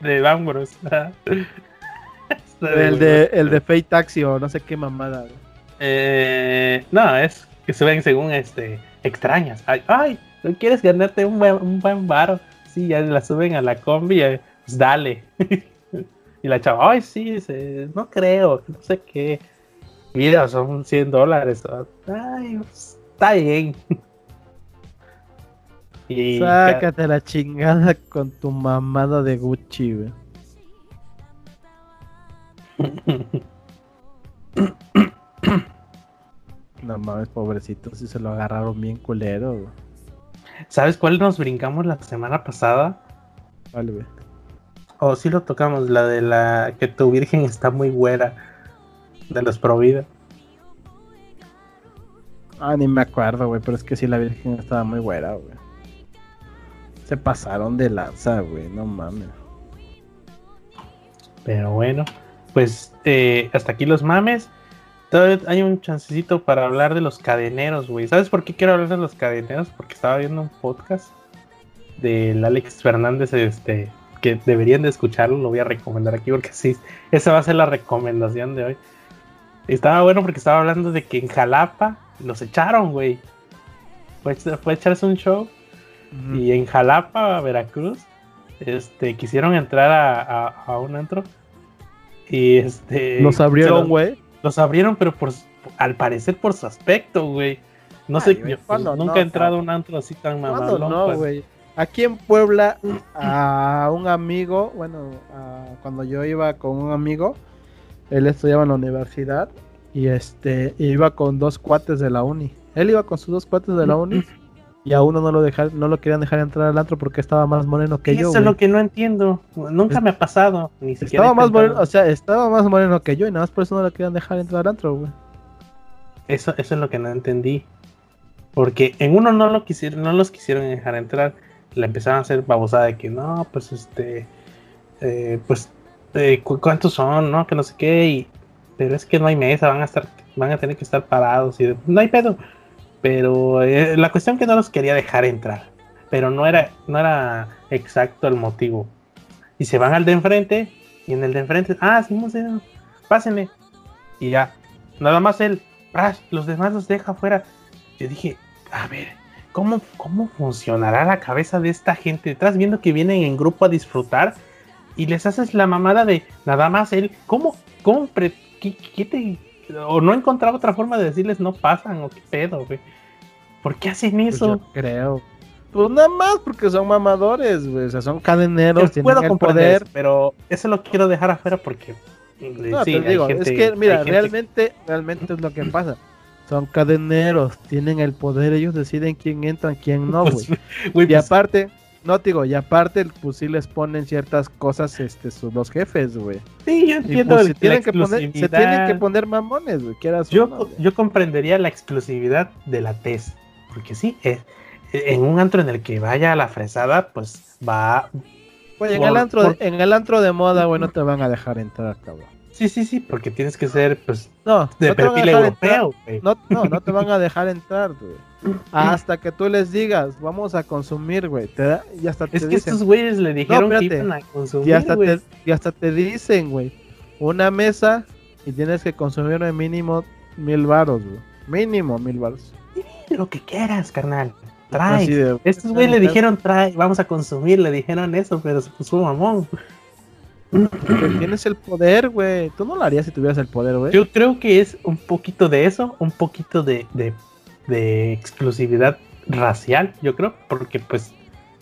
de Bangros. (laughs) el de el de Fate Taxi o no sé qué mamada. Eh, no, es que se ven según este extrañas. Ay, ay, quieres ganarte un buen, un buen baro? Sí, ya la suben a la combi, eh, pues dale. (laughs) Y la chava, ay, sí, no creo, no sé qué. Mira, son 100 dólares. Ay, está bien. (laughs) Y Sácate la chingada con tu mamada de Gucci, güey. (laughs) No mames, pobrecito, si se lo agarraron bien culero, güey. ¿Sabes cuál nos brincamos la semana pasada? Vale, güey. O sí lo tocamos, la de la que tu virgen está muy güera. De los Provida. Ah, ni me acuerdo, güey, pero es que sí la virgen estaba muy güera, güey. Se pasaron de lanza, güey, no mames. Pero bueno, pues eh, hasta aquí los mames. Todavía hay un chancecito para hablar de los cadeneros, güey. ¿Sabes por qué quiero hablar de los cadeneros? Porque estaba viendo un podcast del Alex Fernández, este, que deberían de escucharlo, lo voy a recomendar aquí porque sí, esa va a ser la recomendación de hoy. Estaba bueno porque estaba hablando de que en Jalapa los echaron, güey. Fue, fue a echarse un show y en Jalapa, Veracruz, este, quisieron entrar a, a, a un antro y este... Los abrieron, güey. Los abrieron, pero por, al parecer por su aspecto, güey. No sé, Ay, yo, güey, ¿cuándo nunca no, he entrado a un antro así tan ¿Cuándo mamalón. no, pues. güey? Aquí en Puebla, a un amigo, bueno, a- cuando yo iba con un amigo, él estudiaba en la universidad y este iba con dos cuates de la uni. Él iba con sus dos cuates de la uni (clears throat) y a uno no lo dejar, no lo querían dejar entrar al antro porque estaba más moreno que yo. Eso es lo que no entiendo. Nunca Es- me ha pasado. Ni siquiera Estaba más moreno, o sea, estaba más moreno que yo y nada más por eso no lo querían dejar entrar al antro, güey. Eso, eso es lo que no entendí. Porque en uno no lo quisieron, no los quisieron dejar entrar. Le empezaron a hacer babosada de que no, pues este, eh, pues, eh, cu- ¿cuántos son? No, que no sé qué. Y, pero es que no hay mesa, van a estar, van a tener que estar parados y no hay pedo. Pero eh, la cuestión que no los quería dejar entrar. Pero no era, no era exacto el motivo. Y se van al de enfrente y en el de enfrente, ah, sí, no. Y ya, nada más él, ¡pras! los demás los deja afuera. Yo dije, a ver, ¿cómo, ¿cómo funcionará la cabeza de esta gente? Estás viendo que vienen en grupo a disfrutar y les haces la mamada de nada más él. ¿Cómo? ¿Cómo? pre- qué, qué te, o no encontraba otra forma de decirles no pasan o qué pedo, güey. ¿Por qué hacen Pues eso? yo creo. Pues nada más porque son mamadores, güey. O sea, son cadeneros, Yo tienen puedo el comprender, poder. pero eso lo quiero dejar afuera porque No, sí, te digo, gente- es que, mira, gente- realmente, realmente es lo que pasa. Son cadeneros, tienen el poder, ellos deciden quién entra, quién no, (laughs) güey. Pues, güey, y pues, aparte, no digo, y aparte, pues sí les ponen ciertas cosas, este, sus los jefes, güey. sí, yo entiendo pues el- se tienen, que poner, se tienen que poner mamones, güey, Yo, yo comprendería la exclusividad de la TES, porque sí, es, en un antro en el que vaya a la fresada, pues va... Güey, en, por- el antro por- en el antro de moda, güey, no te van a dejar entrar, cabrón. Sí, sí, sí, porque tienes que ser pues No, de no te perfil europeo. güey. No, no, no te van a dejar entrar, güey. (laughs) Hasta que tú les digas, vamos a consumir, güey. Te y hasta te es que dicen, estos güeyes le dijeron que espérate. iban a consumir, y hasta, te, y hasta te dicen, güey, una mesa y tienes que consumir de mínimo mil varos, güey. Mínimo mil varos. Lo que quieras, carnal. Trae. De- Estos güeyes le dijeron, trae, vamos a consumir, le dijeron eso, pero se puso mamón. Tienes el poder, güey. Tú no lo harías si tuvieras el poder, güey. Yo creo que es un poquito de eso, un poquito de, de, de exclusividad racial, yo creo, porque pues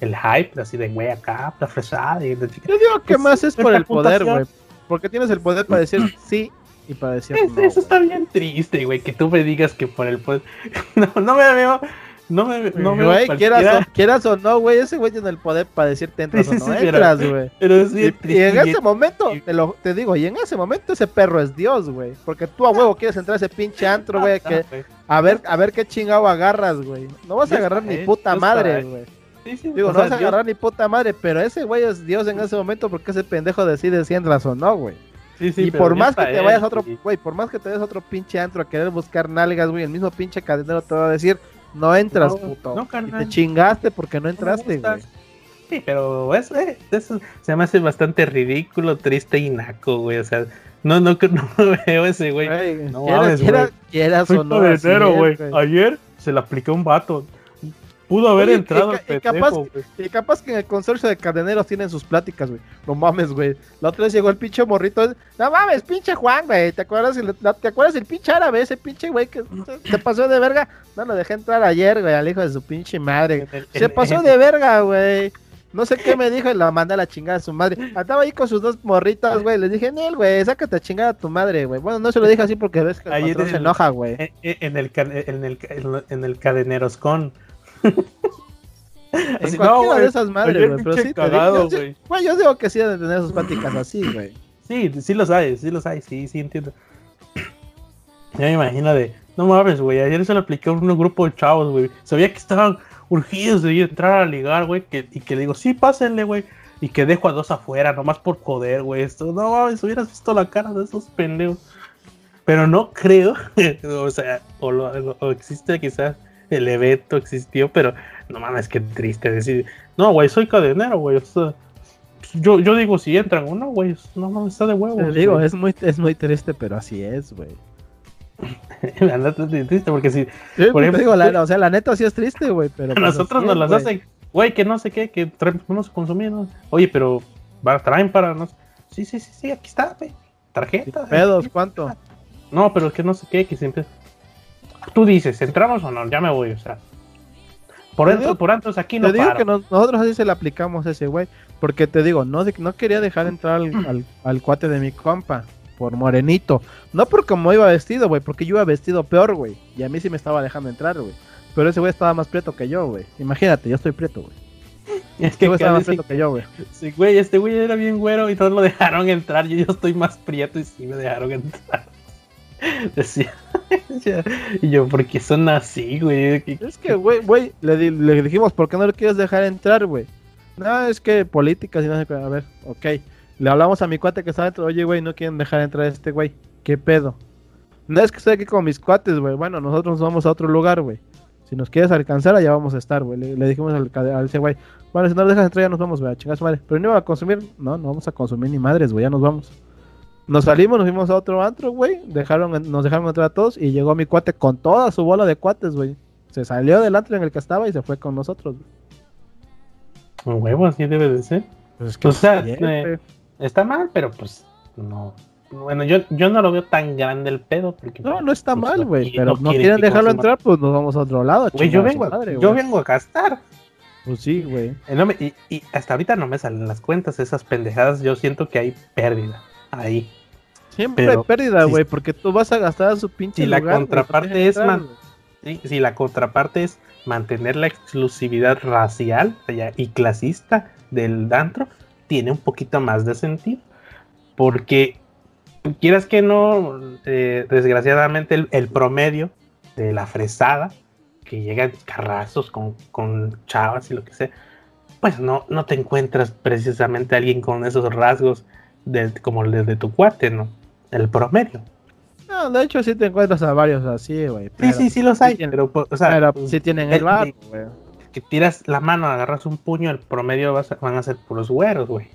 el hype, así de güey acá, la fresada y la chica. Yo digo que Es más es por el poder, güey. Porque tienes el poder para decir (clears throat) sí y para decir Es- no. eso está bien triste, güey, que tú me digas que por el poder. (laughs) No, no me veo, no me, no me Güey, quieras, o, quieras o no, güey, ese güey tiene el poder para decirte entras Sí, o no (laughs) sí, pero- entras, güey. pero es Y, bien y triste. en ese momento, te, lo, te digo, y en ese momento ese perro es Dios, güey. Porque tú a huevo quieres entrar a ese pinche antro, güey, que (laughs) güey. a ver, a ver qué chingado agarras, güey. No vas a agarrar ni puta madre, sabe. güey. Sí, sí, Digo, no vas a agarrar ni puta madre, pero ese güey es Dios en ese momento porque ese pendejo decide si entras o no, güey. sí, sí, y pero por más que te vayas a otro, sí. güey, por más que te vayas a otro pinche antro a querer buscar nalgas, güey, el mismo pinche cadenero te va a decir, no entras, No, puto. no, y carnal. te chingaste porque no entraste, güey. Sí, pero eso, eh, eso se me hace bastante ridículo, triste y naco, güey. O sea, no, no, (laughs) no veo ese güey. No quieras, mames, quieras- güey. quieras Soy o no, así es, güey. Ayer se le aplicó un vato. Pudo haber Oye, entrado y el y capaz-. Y capaz que en el consorcio de cadeneros tienen sus pláticas, güey. No mames, güey. La otra vez llegó el pinche morrito. No mames, pinche Juan, güey. ¿Te acuerdas, el, la- ¿Te acuerdas el pinche árabe? Ese pinche güey que se- pasó de verga. No lo dejé entrar ayer, güey, al hijo de su pinche madre. Se pasó de verga, güey. No sé qué me dijo y la mandé a la chingada a su madre. Andaba ahí con sus dos morritas, güey. Le dije, Nel, güey, sácate a chingar a tu madre, güey. Bueno, no se lo dije así porque ves que el patrón se el- enoja, güey. en, el, en, el, en el cadeneros con. (laughs) Así, cualquiera no, güey, de esas madres, güey. Pero sí, te digo, cagado, yo- güey. güey, yo digo que sí deben tener sus pláticas así, güey. Sí, sí los hay, sí los hay, sí, sí entiendo. (clears throat) Ya me imagino de, no mames, güey, ayer se lo apliqué a un grupo de chavos, güey. Sabía que estaban urgidos de ir a entrar a ligar, güey, que, y que le digo, sí, pásenle, güey. Y que dejo a dos afuera, nomás por joder, güey. Esto, no mames, hubieras visto la cara de esos pendejos. Pero no creo, (laughs) o sea, o, lo- o existe quizás el evento existió, pero no mames, qué triste decir, no, güey, soy cadenero, güey. o sea, yo, yo digo si entran o no, güey. No mames, está de huevos. Te digo, güey. es muy, es muy triste, pero así es, güey. (laughs) Anda triste porque si Sí, Por ejemplo, digo, la, o sea, la neta sí es triste, güey, pero... a pues, nosotros nos es, las güey. hacen, güey, que no sé qué, que traemos ¿no? Oye, pero traen para nos. Sí, sí, sí, sí, aquí está, güey. Tarjeta. Pedos, ¿cuánto? No, pero que no sé qué, que siempre. Tú dices, ¿entramos o no? Ya me voy, o sea. Por Te dentro, digo- por antes aquí Te no digo paro. que nos- nosotros así se le aplicamos a ese güey, porque te digo, no, no quería dejar entrar al, al- al cuate de mi compa, por morenito. No por cómo iba vestido, güey, porque yo iba vestido peor, güey, y a mí sí me estaba dejando entrar, güey. Pero ese güey estaba más prieto que yo, güey. Imagínate, yo estoy prieto, güey. (laughs) Es que güey estaba más dice, prieto que yo, güey. sí, güey, este güey era bien güero y todos lo dejaron entrar. Yo, yo estoy más prieto y sí me dejaron entrar. (laughs) Decía. (laughs) y yo, ¿por qué son así, güey? ¿Qué- Es que, güey, güey, le, di- le dijimos, ¿por qué no le quieres dejar entrar, güey? No, es que políticas y no sé qué. A ver, ok. Le hablamos a mi cuate que está dentro, oye, güey, no quieren dejar entrar a este güey. ¿Qué pedo? No es que estoy aquí con mis cuates, güey. Bueno, nosotros nos vamos a otro lugar, güey. Si nos quieres alcanzar, allá vamos a estar, güey. Le, dijimos al, cade- a ese güey, bueno, si no lo dejas entrar, ya nos vamos, güey, a chingar su madre. Pero no iba a consumir, no, no vamos a consumir ni madres, güey, ya nos vamos. Nos salimos, nos fuimos a otro antro, güey. Dejaron, nos dejaron entrar a todos y llegó mi cuate con toda su bola de cuates, güey. Se salió del antro en el que estaba y se fue con nosotros. güey. Un huevo, así debe de ser. Pues es O sea, eh. Está mal, pero pues no. Bueno, yo, yo no lo veo tan grande el pedo. Porque, no, no está pues, mal, güey. pero no, quieren dejarlo entrar, pues nos vamos a otro lado. Güey, yo vengo, madre, yo vengo a gastar. Pues sí, güey. Eh, no y, y hasta ahorita no me salen las cuentas, esas pendejadas. Yo siento que hay pérdida ahí. Siempre Pero, hay pérdida, si- güey, porque tú vas a gastar a su pinche si la lugar, contraparte es. Si la contraparte es mantener la exclusividad racial y clasista del antro, tiene un poquito más de sentido. Porque quieras que no, eh, desgraciadamente el, el promedio de la fresada, que llega en carrazos con, con chavas y lo que sea, pues no, no te encuentras precisamente a alguien con esos rasgos de, como el de, de tu cuate, ¿no? El promedio. No, de hecho sí te encuentras a varios así, güey. Sí, sí, sí los hay, tienen- pero, o sea, pero pues, sí tienen el bar, güey. que tiras la mano, agarras un puño, el promedio vas a- van a ser puros güeros, güey.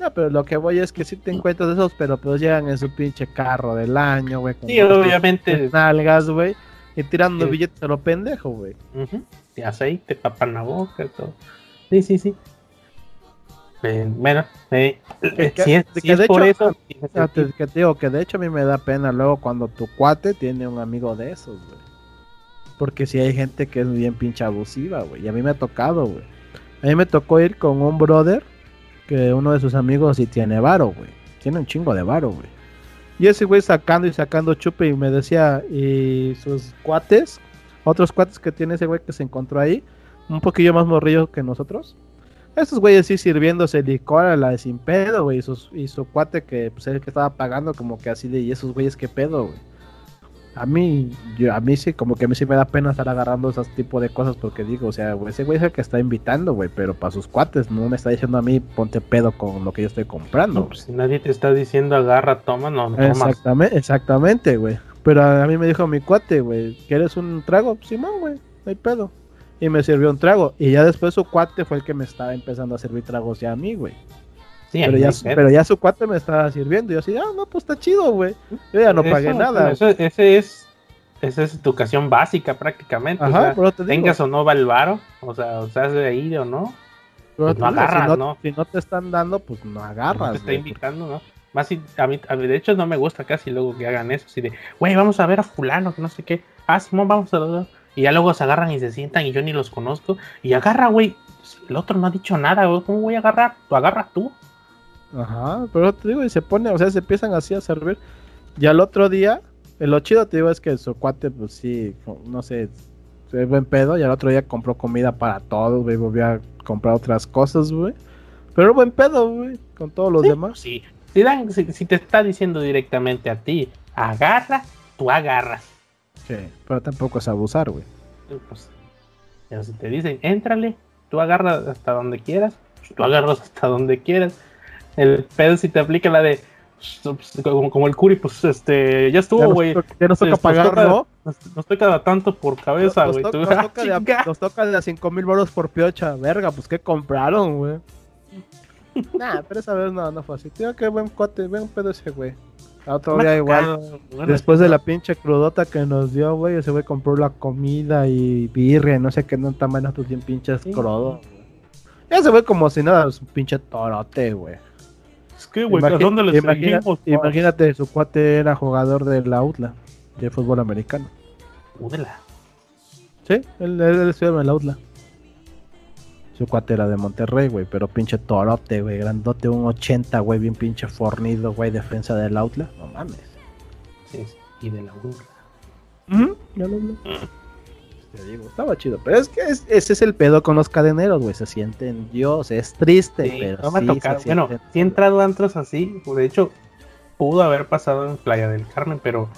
No, pero lo que voy es que sí te encuentras de esos, pero pues llegan en su pinche carro del año, güey. Sí, obviamente. nalgas, güey. Y tirando Sí. billetes a lo pendejo, güey. Ujú. Y aceite, tapan la boca, todo. Sí, sí, sí. Eh, bueno, eh, eh, que- si es, si por hecho, eso, te, que te digo que de hecho a mí me da pena luego cuando tu cuate tiene un amigo de esos, güey. Porque si hay gente que es bien pinche abusiva, güey. Y a mí me ha tocado, güey. A mí me tocó ir con un brother que uno de sus amigos sí tiene varo, güey. Tiene un chingo de varo, güey. Y ese güey sacando y sacando chupe y me decía, y sus cuates, otros cuates que tiene ese güey que se encontró ahí, un poquillo más morrillo que nosotros. Esos güeyes sí sirviéndose licor a la de sin pedo, güey. Y, sus- y su cuate que pues el que estaba pagando como que así de, y esos güeyes qué pedo, güey. A mí, yo, a mí sí, como que a mí sí me da pena estar agarrando esos tipo de cosas porque digo, o sea, güey, ese güey es el que está invitando, güey, pero para sus cuates, no me está diciendo a mí ponte pedo con lo que yo estoy comprando. No, pues, si nadie te está diciendo agarra, toma, no, no tomas. Exactamente, exactamente, güey. Pero a, a mí me dijo mi cuate, güey, ¿quieres un trago? Simón, güey, no hay pedo. Y me sirvió un trago. Y ya después su cuate fue el que me estaba empezando a servir tragos ya a mí, güey. Sí, Pero ya, pero ya su cuate me estaba sirviendo. Y yo así, ah, no, pues está chido, güey. Yo ya no pagué Eso, nada. Eso, ese es esa es educación básica prácticamente. Ajá, o sea, te tengas o no va el varo, o sea, o sea, de ahí o no, Pero pues no agarras, si no, ¿no? Si no te están dando, pues no agarras. no te está güey, invitando, ¿no? Más si, a mí, a mí, de hecho, no me gusta casi luego que hagan eso, así de, güey, vamos a ver a fulano, que no sé qué, ah, Simón, vamos a ver. Y ya luego se agarran y se sientan y yo ni los conozco, y agarra, güey, el otro no ha dicho nada, güey, ¿cómo voy a agarrar? Tú agarras tú. Ajá, pero te digo, y se pone, o sea, se empiezan así a servir. Y al otro día, eh, lo chido te digo es que su cuate, pues sí, no sé, es buen pedo. Y al otro día compró comida para todos, güey, volvió a comprar otras cosas, güey. Pero buen pedo, güey, con todos los Sí, demás. Sí, si, dan, si, si te está diciendo directamente a ti, agarra, tú agarras. Sí, pero tampoco es abusar, güey. Pues, si te dicen, éntrale, tú agarras hasta donde quieras, pues, tú agarras hasta donde quieras. El pedo si te aplica la de pues, como, como el curi, pues este, ya Ya estuvo, güey. toca- ya nos toca Nos pagar, toca- ¿no? Nos, nos toca tanto por cabeza, Nos, güey. to- nos ah, (laughs) toca de a, chinga. nos toca de a 5 mil baros por piocha. Verga, pues ¿qué compraron, güey? (laughs) nah, pero esa vez no, no fue así. Tío, qué buen cote, buen pedo ese, güey. A otro Me ha día igual. bueno, Después de la pinche crudota que nos dio, güey, ese güey compró la comida y birria no sé qué, no tan menos tus bien pinches Sí. crudo. Ese güey como si nada, es un pinche torote, güey. Es que, güey, ¿a Imagi- dónde le imagina- seguimos? imagínate, su cuate era jugador de la UTLA, de fútbol americano. Údela. Sí, él, él, él estudiaba en la UTLA. Su cuate era de Monterrey, güey, pero pinche torote, güey, grandote, un 80, güey, bien pinche fornido, güey, defensa del UTLA. No mames. Sí, sí, y de la burla. Ya lo vi. Te digo, estaba chido. Pero es que es- ese es el pedo con los cadeneros, güey. Se sienten Dios, es triste, Sí, pero no me sí tocado. se Bueno, sienten- sí he entrado a antros así. De hecho, pudo haber pasado en Playa del Carmen, pero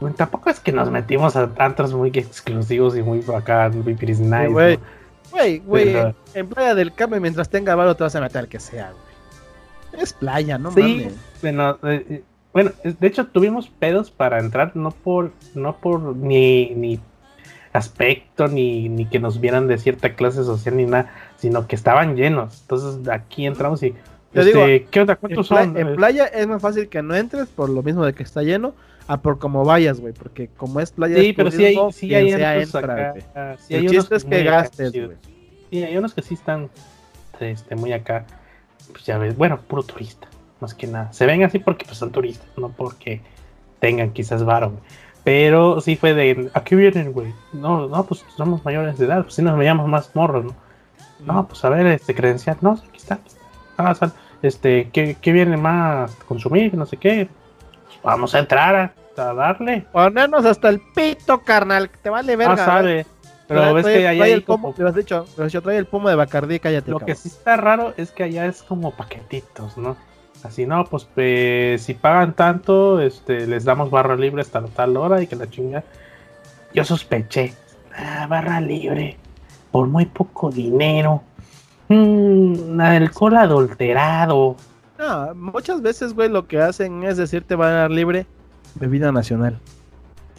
bueno, tampoco es que nos metimos a antros muy exclusivos y muy acá, muy pretty nice. güey. Güey, güey, Pero- en, Playa del Carmen, mientras tenga varo, te vas a meter al que sea, güey. Es playa, no Sí, bueno, eh, eh, bueno, de hecho tuvimos pedos para entrar, no por, no por ni, ni aspecto, ni, ni que nos vieran de cierta clase social, ni nada, sino que estaban llenos. Entonces aquí entramos y, Te este, digo, ¿qué onda? ¿Cuántos son? en playa es más fácil que no entres por lo mismo de que está lleno a por como vayas, güey. Porque como es playa Sí, de pero sí hay, turismo, sí hay sea antros entra, güey. ah, sí El hay unos chiste es que gastes, güey. Sí, hay unos que sí están este, muy acá, pues ya ves, bueno, puro turista, más que nada. Se ven así porque pues, son turistas, no porque tengan quizás varo, güey. Pero sí fue de, ¿a qué vienen, güey? No, no, pues somos mayores de edad, pues sí nos veíamos más morros, ¿no? No, pues a ver, este credencial, no, aquí está, aquí está. Ah, sal- este, ¿qué, qué viene más consumir? No sé qué. Pues vamos a entrar a, a darle. Ponernos hasta el pito, carnal. que Te vale verga. Ah, sabe. Pero Trae- ves trae- que allá trae hay el pomo, como te lo has dicho, lo has dicho, trae el pomo de Bacardí, cállate. Lo que sí está raro es que allá es como paquetitos, ¿no? Así, no, pues eh, si pagan tanto, este, les damos barra libre hasta tal hora y que la chinga. Yo sospeché, ah, barra libre, por muy poco dinero, Mm, alcohol adulterado. No, muchas veces, güey, lo que hacen es decirte van a dar libre bebida nacional.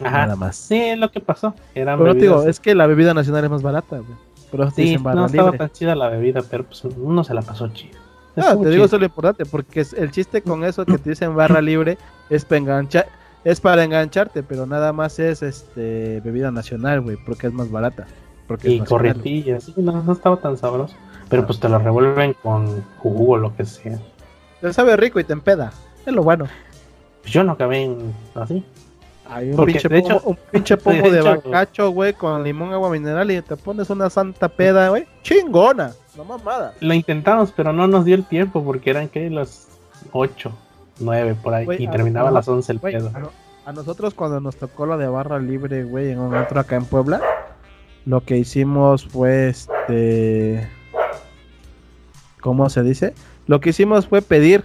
Ajá. Nada más. Sí, es lo que pasó. Eran Pero te digo, bebidas- es que la bebida nacional es más barata, güey. Te sí, dicen barra no estaba libre. tan chida la bebida, pero pues uno se la pasó chido. Ah, te digo eso es lo importante, porque el chiste con eso que te dicen barra libre es para enganchar, es para engancharte, pero nada más es este bebida nacional, güey, porque es más barata. Porque y corrientillas, sí, no, no estaba tan sabroso. Pero pues te lo revuelven con jugo o lo que sea. Te sabe rico y te empeda. Es lo bueno. Yo no acabé en así. Hay un Porque, pinche de pomo, hecho- un pinche (laughs) pomo de de, hecho- bacacho, güey, con limón, agua mineral y te pones una santa peda, güey. Chingona. No mamada. Lo intentamos, pero no nos dio el tiempo porque eran que las 8, 9 por ahí. Y a- terminaba a las 11 el pedo. a, no- a nosotros cuando nos tocó lo de barra libre, güey, en un otro acá en Puebla, lo que hicimos fue este... ¿Cómo se dice? Lo que hicimos fue pedir.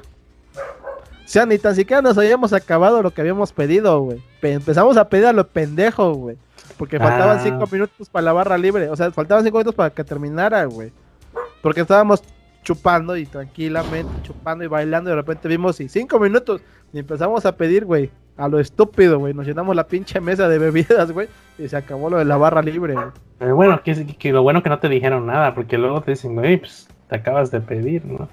O sea, ni tan siquiera nos habíamos acabado lo que habíamos pedido, güey. Pe- empezamos a pedir a lo pendejo, güey. Porque faltaban Ah. cinco minutos para la barra libre. O sea, faltaban cinco minutos para que terminara, güey. Porque estábamos chupando y tranquilamente chupando y bailando y de repente vimos y cinco minutos y empezamos a pedir, güey, a lo estúpido, güey. Nos llenamos la pinche mesa de bebidas, güey, y se acabó lo de la barra libre, güey. Pero bueno, que, que lo bueno que no te dijeron nada, porque luego te dicen, güey, pues te acabas de pedir, ¿no?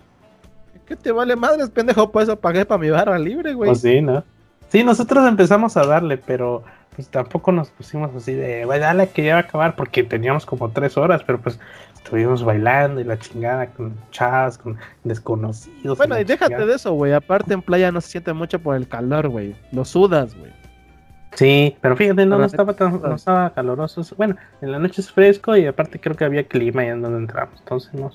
¿Qué te vale madres, pendejo? Por eso pagué para mi barra libre, güey. Pues sí, ¿no? Sí, nosotros empezamos a darle, pero pues tampoco nos pusimos así de, vaya, dale que ya va a acabar, porque teníamos como tres horas, pero pues estuvimos bailando y la chingada con chavas, con desconocidos. Bueno, y, déjate de eso, güey. Aparte en playa no se siente mucho por el calor, güey. Lo sudas, güey. Sí, pero fíjate, no, no estaba tan, no estaba caloroso. Bueno, en la noche es fresco y aparte creo que había clima ahí en donde entramos, entonces no.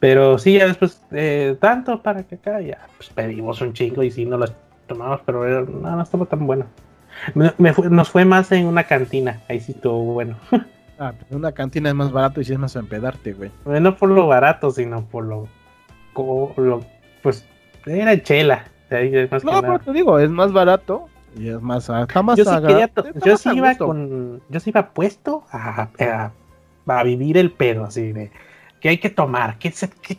Pero sí, ya después, eh, tanto para que acá ya pues, pedimos un chingo y sí, no las tomamos, pero no, no estaba tan bueno. Me, nos fue más en una cantina, ahí sí estuvo bueno. (laughs) Ah, pero una cantina es más barato y si es más empedarte, güey. No por lo barato, sino por lo, lo pues era chela. no, pero te digo, es más barato y es más, jamás yo sí, quería yo sí iba con, yo sí iba puesto a, a, vivir el pedo, así de que hay que tomar, que,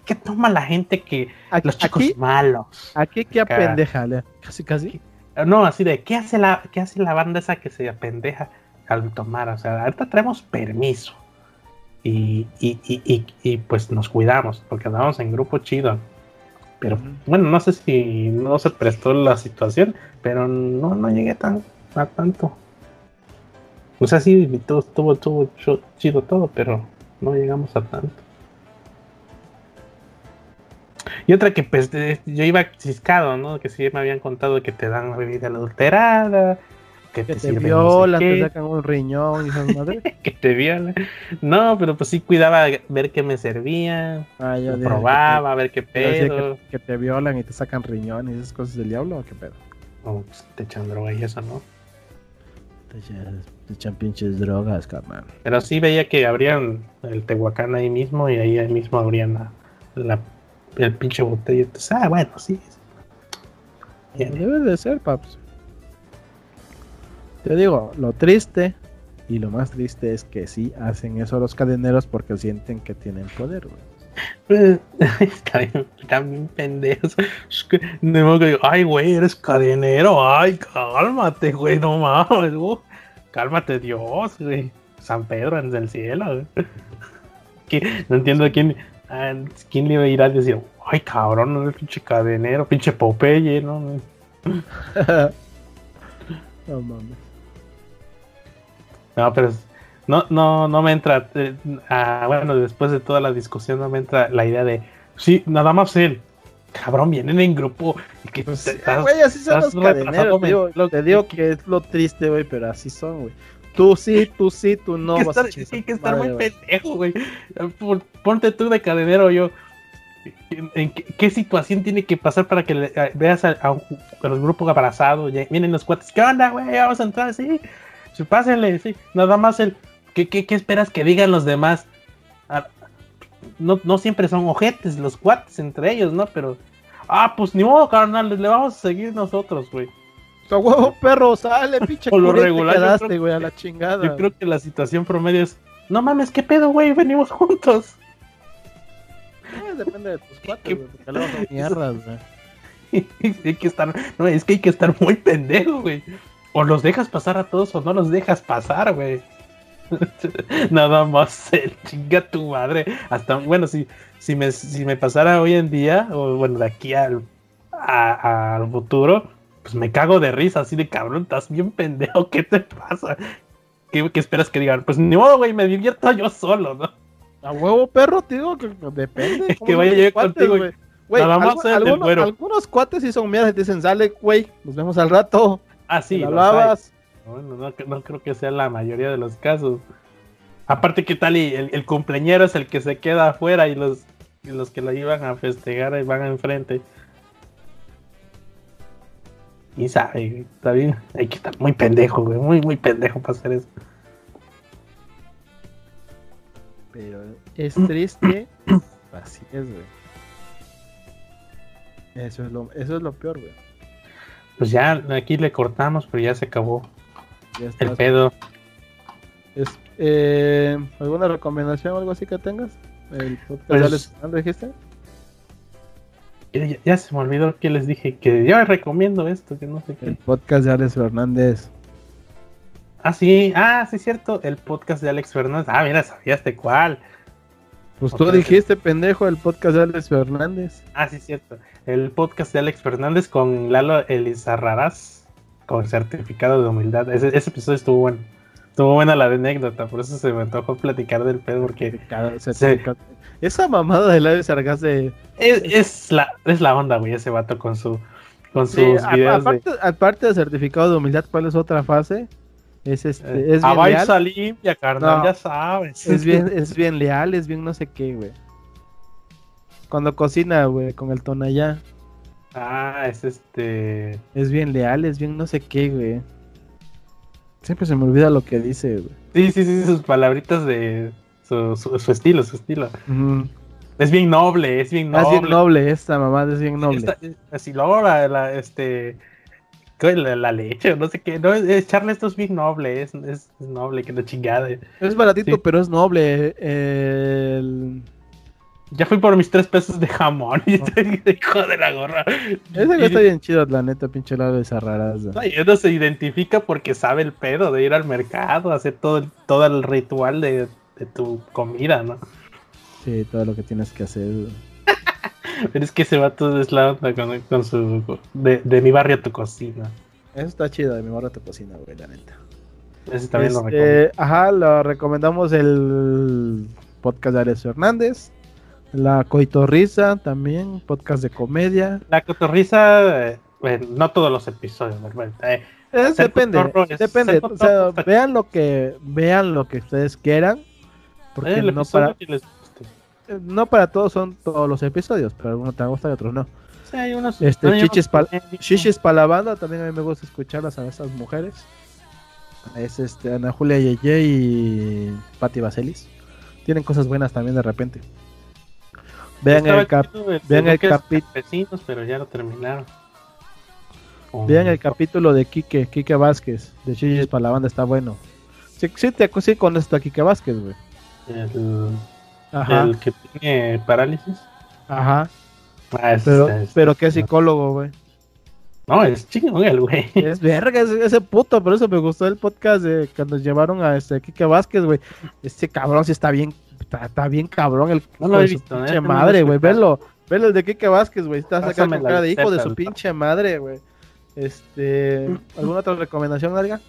que, toma la gente que los chicos malos. Aquí qué apendeja, casi casi. No, así de, ¿qué hace la, qué hace la banda esa que se apendeja al tomar? O sea, ahorita traemos permiso. Y, y, y, y pues nos cuidamos, porque andamos en grupo chido. Pero bueno, no sé si no se prestó la situación, pero no, no llegué tan, a tanto. O sea, sí, estuvo, estuvo chido todo, pero no llegamos a tanto. Y otra que pues yo iba ciscado, ¿no? Que sí me habían contado que te dan bebida adulterada, que, te, violan, te sacan un riñón y esas madres. (laughs) que te violan. No, pero pues sí cuidaba ver qué me servía, ah, probaba, a ver qué pedo. Que, te violan y te sacan riñón y esas cosas del diablo o qué pedo. Oh, pues te echan droga y eso, ¿no? Te echan, pinches drogas, carnal. Pero sí veía que abrían el Tehuacán ahí mismo y ahí, mismo abrían la el pinche botella. Entonces, ah, bueno, sí. Debe de ser, paps. Te digo, lo triste y lo más triste es que sí hacen eso los cadeneros porque sienten que tienen poder, güey. (laughs) están bien pendejos. Ay, güey, eres cadenero. Ay, cálmate, güey, no mames. Cálmate, Dios, güey. San Pedro en el cielo. (laughs) No entiendo quién ¿Quién le iba a ir a decir, ay cabrón, no es pinche cadenero, pinche Popeye, no? (laughs) no mames. No, pero no, no, no me entra. Eh, ah, bueno, después de toda la discusión, no me entra la idea de, sí, nada más él. Cabrón, vienen en grupo. Que pues, güey, así son los cadeneros. te digo que es lo triste, güey, pero así son, güey. Tú sí, tú sí, tú no. (laughs) Hay que estar, sí, que estar muy pendejo, güey. Ponte tú de cadenero, yo. ¿En qué, situación tiene que pasar para que veas a, los grupos abrazados? Vienen los cuates, ¿qué onda, güey? Vamos a entrar, sí. sí pásenle, sí. Nada más el. ¿Qué, qué, qué esperas que digan los demás? No, no siempre son ojetes los cuates entre ellos, ¿no? Pero. Ah, pues ni modo, carnal, le vamos a seguir nosotros, güey huevo, perro, sale, pinche. (laughs) Por lo regular. Quedaste, güey, a la chingada. Yo creo que la situación promedio es: No mames, ¿qué pedo, güey? Venimos juntos. Eh, depende de tus cuates, güey, porque luego son mierdas, güey. (laughs) hay que estar, no, es que hay que estar muy pendejo, güey. O los dejas pasar a todos o no los dejas pasar, güey. (laughs) Nada más el chinga tu madre. Hasta, bueno, si, si, me, si me pasara hoy en día, o bueno, de aquí al, al futuro, pues me cago de risa, así de cabrón, estás bien pendejo, ¿qué te pasa? ¿Qué, esperas que digan? Pues ni modo, güey, me divierto yo solo, ¿no? A huevo, perro, te digo que depende. (laughs) que vaya yo contigo, güey. Güey, algunos, algunos, cuates sí son mierdas y te dicen, sale, güey, nos vemos al rato. Ah, sí. Hablabas. Bueno, no, no, creo que sea la mayoría de los casos. Aparte, ¿qué tal? Y el, el cumpleañero es el que se queda afuera y los, y los que lo iban a festejar y van enfrente. Y sabe, está bien. Hay que estar muy pendejo, güey. Muy, muy pendejo para hacer eso. Pero es triste. (clears throat) Así es, güey. Eso es lo, eso es lo peor, güey. Pues ya aquí le cortamos, pero ya se acabó. el pedo. Es, eh, ¿Alguna recomendación o algo así que tengas? ¿El podcast pues, dijiste? Ya, se me olvidó que les dije que yo recomiendo esto, que no sé qué. El podcast de Alex Fernández. Ah, sí, ah, sí, cierto, el podcast de Alex Fernández. Ah, mira, sabías de cuál. Pues tú dijiste, pendejo, el podcast de Alex Fernández. Ah, sí, cierto. El podcast de Alex Fernández con Lalo Elizarrarás. con certificado de humildad. Ese, ese episodio estuvo bueno. Estuvo buena la anécdota, por eso se me antojó platicar del pedo, porque Cada- certificado. Esa mamada de Laio Sargas de. es, es la, es la onda, güey, ese vato con su con sus Sí, a- videos de... aparte, aparte del certificado de humildad, ¿cuál es otra fase? Es este, eh, es a bien leal. Limpia, carnal, No. ya sabes. Es bien, (laughs) es bien leal, es bien no sé qué, güey. Cuando cocina, güey, con el tonallá. Ah, es este... Es bien leal, es bien no sé qué, güey. Siempre se me olvida lo que dice, güey. Sí, sí, sí, sus palabritas de... Su, su, su estilo, su estilo. Es bien noble, es bien Ah, noble. es bien noble esta mamada, es bien noble. Esta- así luego la, la, este la, la leche no sé qué no es- echarle esto es bien noble es, es, es noble que la chingada Es baratito, Sí. pero es noble. El... ya fui por mis tres pesos de jamón y (laughs) estoy hijo de la gorra Ese está bien chido, la neta, pinche lado de esas raras. no, y uno se identifica porque sabe el pedo de ir al mercado hacer todo el, todo el ritual de, de tu comida no Sí, todo lo que tienes que hacer. (laughs) pero es que ese vato es la onda con, con su de, de mi barrio a tu cocina Eso está chido, de mi barra tu cocina, güey, la neta. ese también lo Este, recomiendo Ajá, lo recomendamos el podcast de Ares Hernández. La Coitorrisa también, podcast de comedia. la cotorriza eh, bueno, no todos los episodios. Eh, depende, depende. O sea, vean lo que vean lo que ustedes quieran. Porque Eh, no para, les no todos son todos los episodios, pero algunos te gustan y otros no. Sí, hay unos, Este, unos chichis. Shishis para la banda, también a mí me gusta escucharlas a esas mujeres. Es este Ana Julia Yeye y Patti Vaselis. Tienen cosas buenas también de repente. Vean el, cap- vean el Campesinos, pero ya lo terminaron. Con- vean el capítulo de Quique, Quique Vázquez, de Shishis para la banda, está bueno. Sí, sí, te sí con esto a Quique Vázquez, güey. El, Ajá, el que tiene parálisis. ajá. Ah, es- Pero, es- pero qué psicólogo, güey. No, es chingón el güey. (laughs) Es verga ese, ese puto, por eso me gustó el podcast de cuando llevaron a este Quique Vázquez, güey. Este cabrón sí está bien, está, está bien cabrón el No lo he visto, pinche ¿eh? No me lo he madre, güey. Velo, velo el de Quique Vázquez, güey. Está sacando la cara de hijo de su pinche madre, güey. Este, ¿alguna otra recomendación, Larga?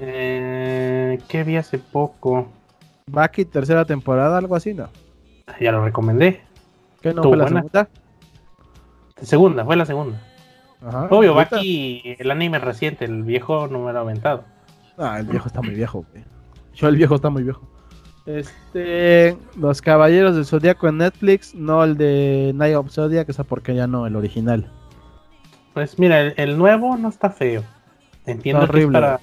Eh, ¿Qué vi hace poco? Baki, tercera temporada, algo así, ¿no? Ya lo recomendé. ¿Qué no fue la segunda? Segunda, fue la segunda. Ajá. Obvio, Baki, el anime reciente, el viejo no me lo ha aventado. Ah, el viejo está muy viejo, güey. Yo el viejo está muy viejo. Este, Los Caballeros del Zodíaco en Netflix, no el de Night of Zodiac, esa porquería no, el original. Pues mira, el, el nuevo no está feo. Entiendo Está que es horrible. para.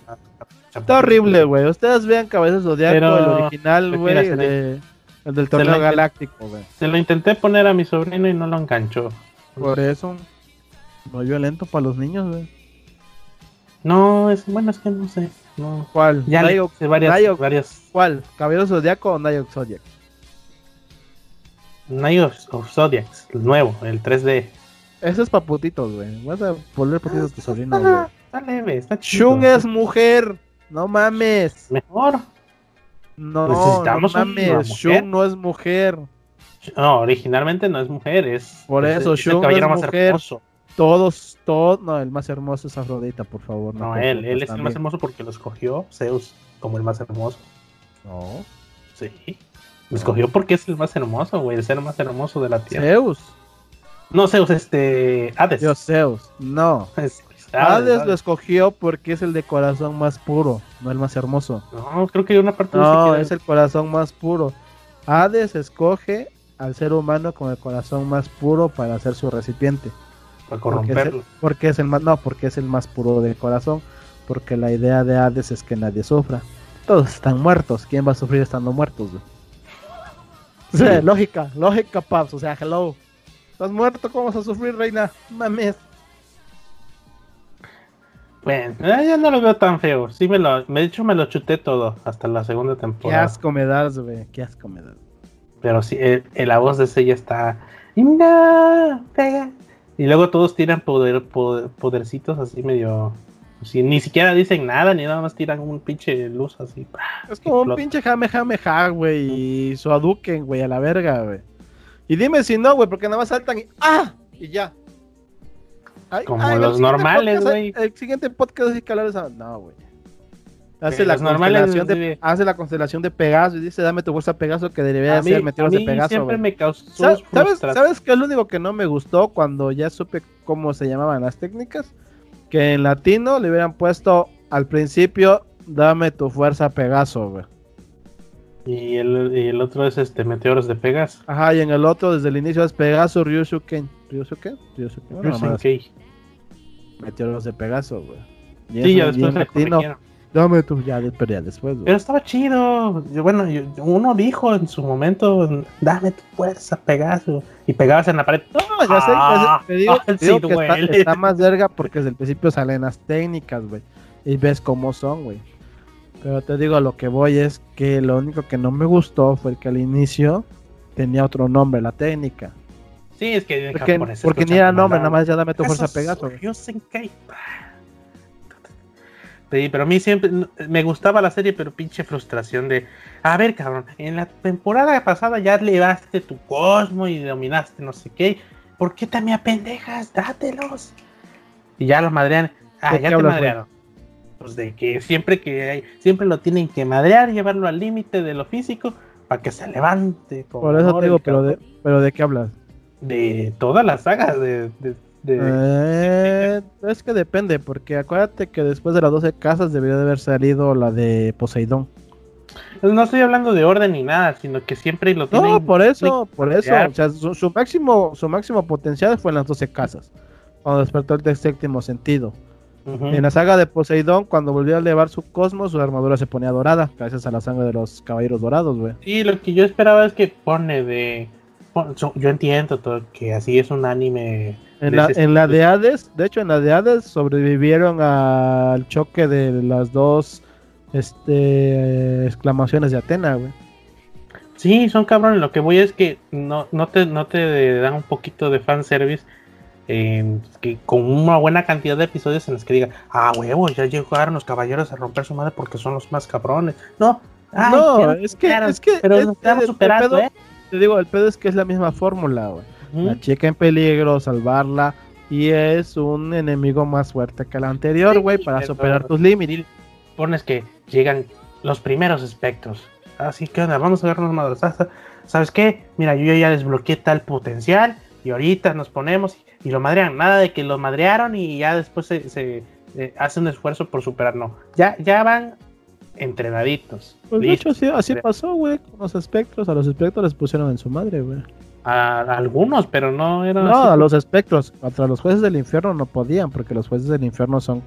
Está horrible, güey. Ustedes vean Caballeros del Zodíaco, Pero- el original, güey, el, de- del torneo galáctico, güey. Se lo intenté poner a mi sobrino y no lo enganchó. Por eso, muy violento para los niños, güey. No, es bueno, es que no sé. No. ¿Cuál? Ya le hice varias, ¿Cuál? ¿Caballeros del Zodíaco o Night of Zodiac? Night of, Zodiacs, el nuevo, el 3D. Ese es para putitos, güey. Vas a volver putitos a tu sobrino, güey. Está leve, está chido. Shun es mujer. No mames. mejor. No, Necesitamos no mames. Shun no es mujer. No, originalmente no es mujer, es. Por es- eso, es el Shun caballero es más mujer. hermoso. Todos, todos. No, el más hermoso es Afrodita, por favor. No, te él, él es el más hermoso porque lo escogió Zeus como el más hermoso. No. Sí. Lo escogió porque es el más hermoso, güey, el ser más hermoso de la tierra. Zeus. No, Zeus, este. Hades. Dios, Zeus. No. (laughs) Es- Hades lo Hades. escogió porque es el de corazón más puro, no el más hermoso. No, creo que una parte No, es el corazón más puro. Hades escoge al ser humano con el corazón más puro para ser su recipiente. para Porque es, corromperlo. porque es el más, no, porque es el más puro de corazón. Porque la idea de Hades es que nadie sufra. Todos están muertos. ¿Quién va a sufrir estando muertos? güey? (laughs) Sí. lógica, lógica, paps. O sea, hello. ¿Estás muerto? ¿Cómo vas a sufrir, reina? Mames. Bueno, eh, ya no lo veo tan feo. Sí, me lo, de hecho me lo chuté todo hasta la segunda Qué temporada. asco me das, güey. Qué asco me das. Pero sí, el- el- la voz de ese ya está. Y no, pega. Y luego todos tiran poder, poder- podercitos así medio. sí, ni siquiera dicen nada, ni nada más tiran un pinche luz así. Es como un pinche jame jame ja, güey. Y su aduken, güey, a la verga, güey. Y dime si no, güey, porque nada más saltan y ¡ah! Y ya. Ay, Como ay, los normales, güey. El siguiente podcast es que hablar de esa- No, güey. Hace la, constelación de, hace la constelación de Pegaso y dice, dame tu fuerza Pegaso, que debería A mí, ser meteoros a de Pegaso, siempre me causó Sa- ¿Sabes, frustración. ¿Sabes qué es lo único que no me gustó cuando ya supe cómo se llamaban las técnicas? Que en latino le hubieran puesto al principio, dame tu fuerza Pegaso, güey. Y el, y el otro es este Meteoros de Pegas. Ajá, y en el otro desde el inicio es Pegaso Ryusuken. ¿Ryusuken? Ryusuken. Bueno, Ryusen nomás, Kei. meteoros de Pegaso, güey. Sí, ya después le corrigieron. dame tu, ya, pero ya después, güey. Pero estaba chido. Yo- Bueno, yo- uno dijo en su momento, dame tu fuerza, Pegaso. Y pegabas en la pared. No, ya sé, te digo, Ah, te digo sí que está, está más verga porque desde el principio salen las técnicas, güey. Y ves cómo son, güey. Pero te digo, lo que voy es que lo único que no me gustó fue que al inicio tenía otro nombre, la técnica. Sí, es que en Porque, japonés porque ni era nombre, nada más ya dame tu fuerza Pegaso. Ryusenkei. Sí, pero a mí siempre me gustaba la serie, pero pinche frustración de, a ver, cabrón, en la temporada pasada ya elevaste tu cosmo y dominaste no sé qué, ¿por qué te me apendejas? Dátelos. Y ya los madrean, ah, ¿De ya te madrearon. Pues de que siempre que hay, siempre lo tienen que madrear, llevarlo al límite de lo físico para que se levante. Por eso te digo, pero de, pero ¿de qué hablas? De todas las sagas de, de- de- Eh, es que depende, porque acuérdate que después de las 12 casas debería de haber salido la de Poseidón. No estoy hablando de orden ni nada, sino que siempre lo tienen. No, por eso, por eso. O sea, su, su máximo, su máximo potencial fue en las 12 casas. Cuando despertó el séptimo sentido. En la saga de Poseidón, cuando volvió a elevar su cosmos, su armadura se ponía dorada, gracias a la sangre de los caballeros dorados, güey. Sí, lo que yo esperaba es que pone de. Yo entiendo todo que así es un anime. En la, en la de Hades, de hecho, en la de Hades sobrevivieron al choque de las dos este, exclamaciones de Atena, güey. Sí, son cabrones. Lo que voy es que no, no, te, no te dan un poquito de fanservice. eh, que con una buena cantidad de episodios en los que diga, ah, huevo, ya llegaron los caballeros a romper su madre porque son los más cabrones. No, ay, no, es que, llegaron, es que pero es- nos estamos el superando, pedo- ¿eh? Te digo, el pedo es que es la misma fórmula, güey. La chica en peligro, salvarla. Y es un enemigo más fuerte que el anterior, Sí, güey, para superar tus límites. Pones que llegan los primeros espectros. Así que onda, vamos a darnos madres. Ah, ¿Sabes qué? Mira, yo ya desbloqueé tal potencial y ahorita nos ponemos y, y lo madrean. Nada de que lo madrearon y ya después se, se, eh, hace un esfuerzo por superar. No, ya, ya van entrenaditos. Pues de hecho, así, así pasó, güey, con los espectros. A los espectros les pusieron en su madre, güey. A, a algunos, pero no eran No, así. a los espectros. Contra los jueces del infierno no podían, porque los jueces del infierno son.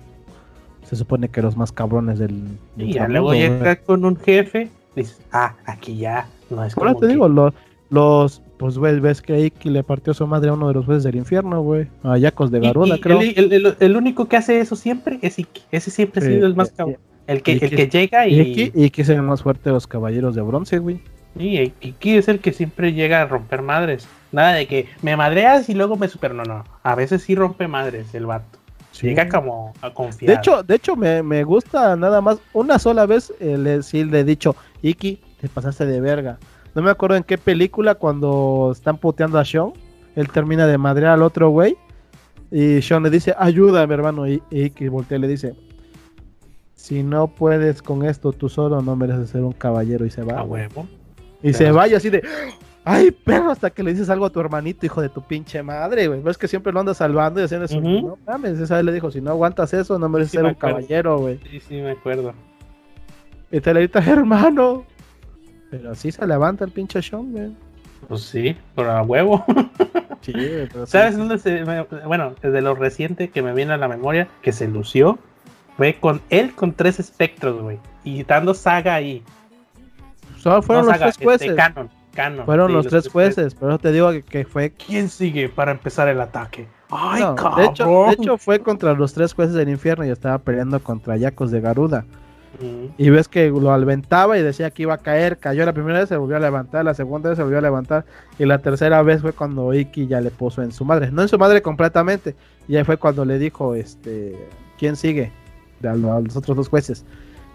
Se supone que los más cabrones del. del Y ya luego güey. llega con un jefe. Dices, ah, aquí ya no es eso como te que- digo, lo- los. Pues güey, ves que Iki le partió su madre a uno de los jueces del infierno, güey. A Yacos de Garuda, y creo. El, el- el- el único que hace eso siempre es Iki. Ese siempre ha sido el más eh, cabrón. El que, el que llega Y y. Iki, y más fuerte los caballeros de bronce, güey. y Iki es el que siempre llega a romper madres. Nada de que me madreas y luego me super. No, no. A veces sí rompe madres el vato. Llega como a confiar. De hecho, de hecho me, me gusta nada más una sola vez eh, le, sí le he dicho, Iki, te pasaste de verga. No me acuerdo en qué película cuando están puteando a Sean, él termina de madrear al otro güey y Sean le dice, ayúdame hermano, y, y Iki voltea y le dice, si no puedes con esto tú solo no mereces ser un caballero y se va. a huevo. Y se va y así de, ay perro, hasta que le dices algo a tu hermanito, hijo de tu pinche madre, güey. Ves que siempre lo andas salvando y haciendo eso. Ujú. No mames, esa vez le dijo, si no aguantas eso, no mereces Sí, ser me un acuerdo. caballero, güey. Sí, sí, me acuerdo. Y te le grita, hermano. Pero así se levanta el pinche Sean, güey. Pues sí, pero a huevo. (laughs) Sí, pero sí. ¿Sabes dónde se.? me- Bueno, desde lo reciente que me viene a la memoria, que se lució, fue con él con tres espectros, güey. Y dando saga ahí. Solo fueron No los saga, tres jueces. este, canon, canon. fueron Sí, los tres jueces. Por eso te digo que, que fue. ¿Quién sigue para empezar el ataque? ¡Ay, No, cabrón! de, hecho, de hecho, fue contra los tres jueces del infierno y estaba peleando contra Yacos de Garuda. Y ves que lo aventaba y decía que iba a caer. Cayó la primera vez, se volvió a levantar. La segunda vez se volvió a levantar. Y la tercera vez fue cuando Iki ya le puso en su madre. No en su madre completamente. Y ahí fue cuando le dijo: este ¿Quién sigue? A lo- a los otros dos jueces.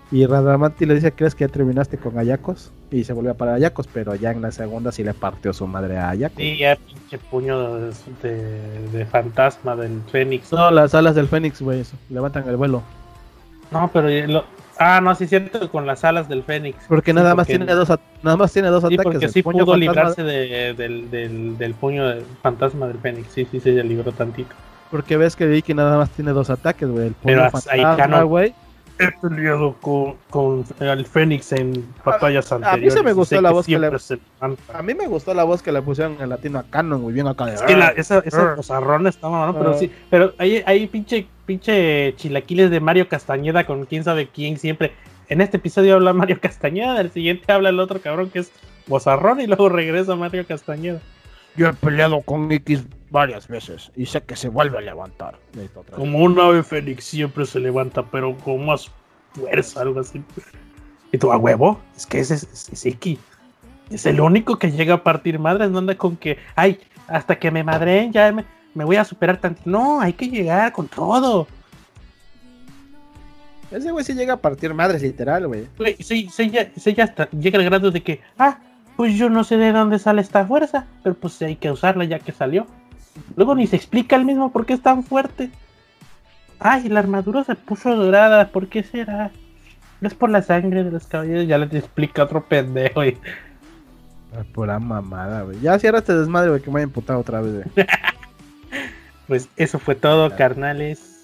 Y Radamanti le dice, ¿crees que ya terminaste con Ayacos? Y se volvió a parar Ayacos, pero ya en la segunda sí le partió su madre a Ayacos. Sí, ya pinche puño de, de, de fantasma del Fénix. No, las alas del Fénix, güey, eso, levantan el vuelo. No, pero lo, Ah, no, sí cierto, con las alas del Fénix. Porque nada más tiene dos nada más tiene dos sí, ataques. Porque sí pudo librarse de, del, del, del, puño del fantasma del Fénix. Sí, sí, se libró tantito. Porque ves que Vicky nada más tiene dos ataques, güey. El Pero fantasma, güey. He peleado con, con el Fénix en batallas anteriores. A mí se me gustó la voz que le A mí me gustó la voz que le pusieron en latino a Canon, muy bien acá. Es que la, esa, esa pozarrón está mal, ¿no? Pero sí, pero hay, hay pinche, pinche chilaquiles de Mario Castañeda con quién sabe quién siempre. En este episodio habla Mario Castañeda, el siguiente habla el otro cabrón que es Bozarrón y luego regresa Mario Castañeda. Yo he peleado con X varias veces y sé que se vuelve a levantar. Como un ave fénix siempre se levanta, pero con más fuerza, algo así. Y tú, a huevo, es que ese es, Iki. Es el único que llega a partir madres, no anda con que, ay, hasta que me madre ya me, me voy a superar tanto. No, hay que llegar con todo. Ese güey sí llega a partir madres, literal, güey. Sí, sí, ya, sí, ya llega al grado de que, ah, pues yo no sé de dónde sale esta fuerza, pero pues hay que usarla ya que salió. Luego ni se explica el mismo por qué es tan fuerte. Ay, la armadura se puso dorada, ¿por qué será? es por la sangre de los caballeros, ya les explica otro pendejo. Y... Pura mamada, güey. Ya cierra este desmadre, güey, que me voy a emputar otra vez, güey. (laughs) pues eso fue todo, carnales.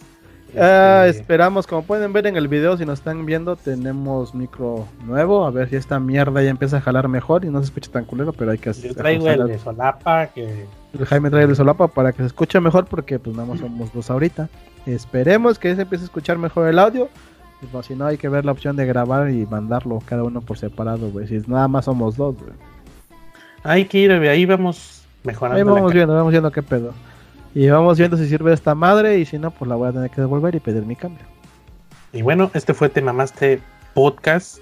Ah, este, esperamos, como pueden ver en el video, si nos están viendo, tenemos micro nuevo. A ver si esta mierda ya empieza a jalar mejor y no se escucha tan culero, pero hay que hacer. Yo traigo el de solapa. Que... Jaime trae el solapa para que se escuche mejor, porque pues nada más somos dos ahorita. Esperemos que se empiece a escuchar mejor el audio. Pues, si no, hay que ver la opción de grabar y mandarlo cada uno por separado, güey. Si nada más somos dos, güey. Hay que ir, ahí vamos mejorando. Ahí vamos viendo, vamos viendo qué pedo. Y vamos viendo si sirve esta madre y si no, pues la voy a tener que devolver y pedir mi cambio. Y bueno, este fue Temamaste Podcast.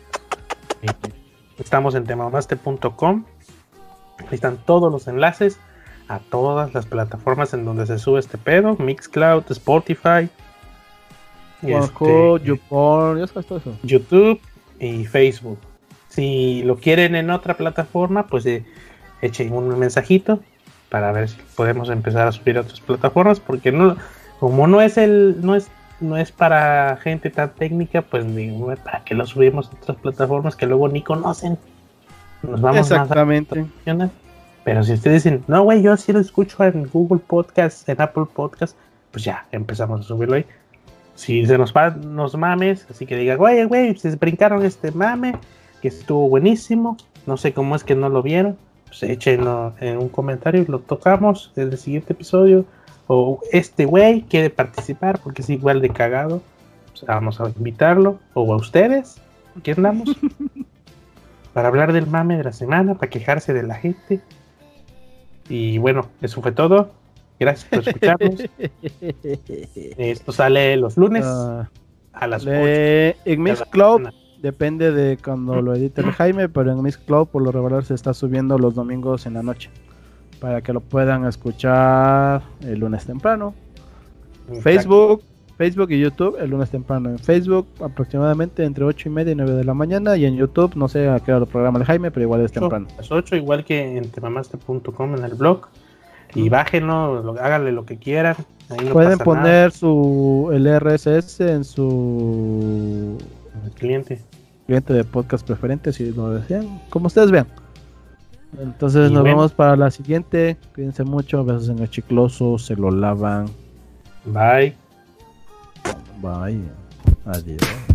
Estamos en temamaste.com. Ahí están todos los enlaces a todas las plataformas en donde se sube este pedo: Mixcloud, Spotify, este, YouPorn, YouTube y Facebook. Si lo quieren en otra plataforma, pues eh, echen un mensajito para ver si podemos empezar a subir a otras plataformas, porque no, como no es el, no es, no es para gente tan técnica, pues digo, para que lo subimos a otras plataformas que luego ni conocen. Nos vamos Exactamente. A Pero si ustedes dicen, no, güey, yo sí lo escucho en Google Podcast, en Apple Podcast, pues ya empezamos a subirlo ahí. Si se nos va, nos mames, así que diga, güey, güey, se brincaron este mame, que estuvo buenísimo, no sé cómo es que no lo vieron pues échenlo en un comentario y lo tocamos en el siguiente episodio. O este güey quiere participar porque es igual de cagado. Pues vamos a invitarlo. O a ustedes. Aquí andamos. (laughs) para hablar del mame de la semana, para quejarse de la gente. Y bueno, eso fue todo. Gracias por escucharnos. (laughs) Esto sale los lunes ah. a las 8. En Club Depende de cuando lo edite el (laughs) Jaime, pero en Miss Cloud por lo regular se está subiendo los domingos en la noche. Para que lo puedan escuchar el lunes temprano. Facebook, Facebook y YouTube el lunes temprano. En Facebook aproximadamente entre 8 y media y 9 de la mañana. Y en YouTube no sé a qué hora lo programa el Jaime, pero igual es temprano. Las 8 igual que en temamaste.com en el blog. Y bájenlo, háganle lo que quieran. Pueden poner su el RSS en su cliente cliente de podcast preferente si lo desean, como ustedes vean. Entonces nos vemos para la siguiente. Cuídense mucho, besos en el chicloso, se lo lavan. Bye. Bye. Adiós.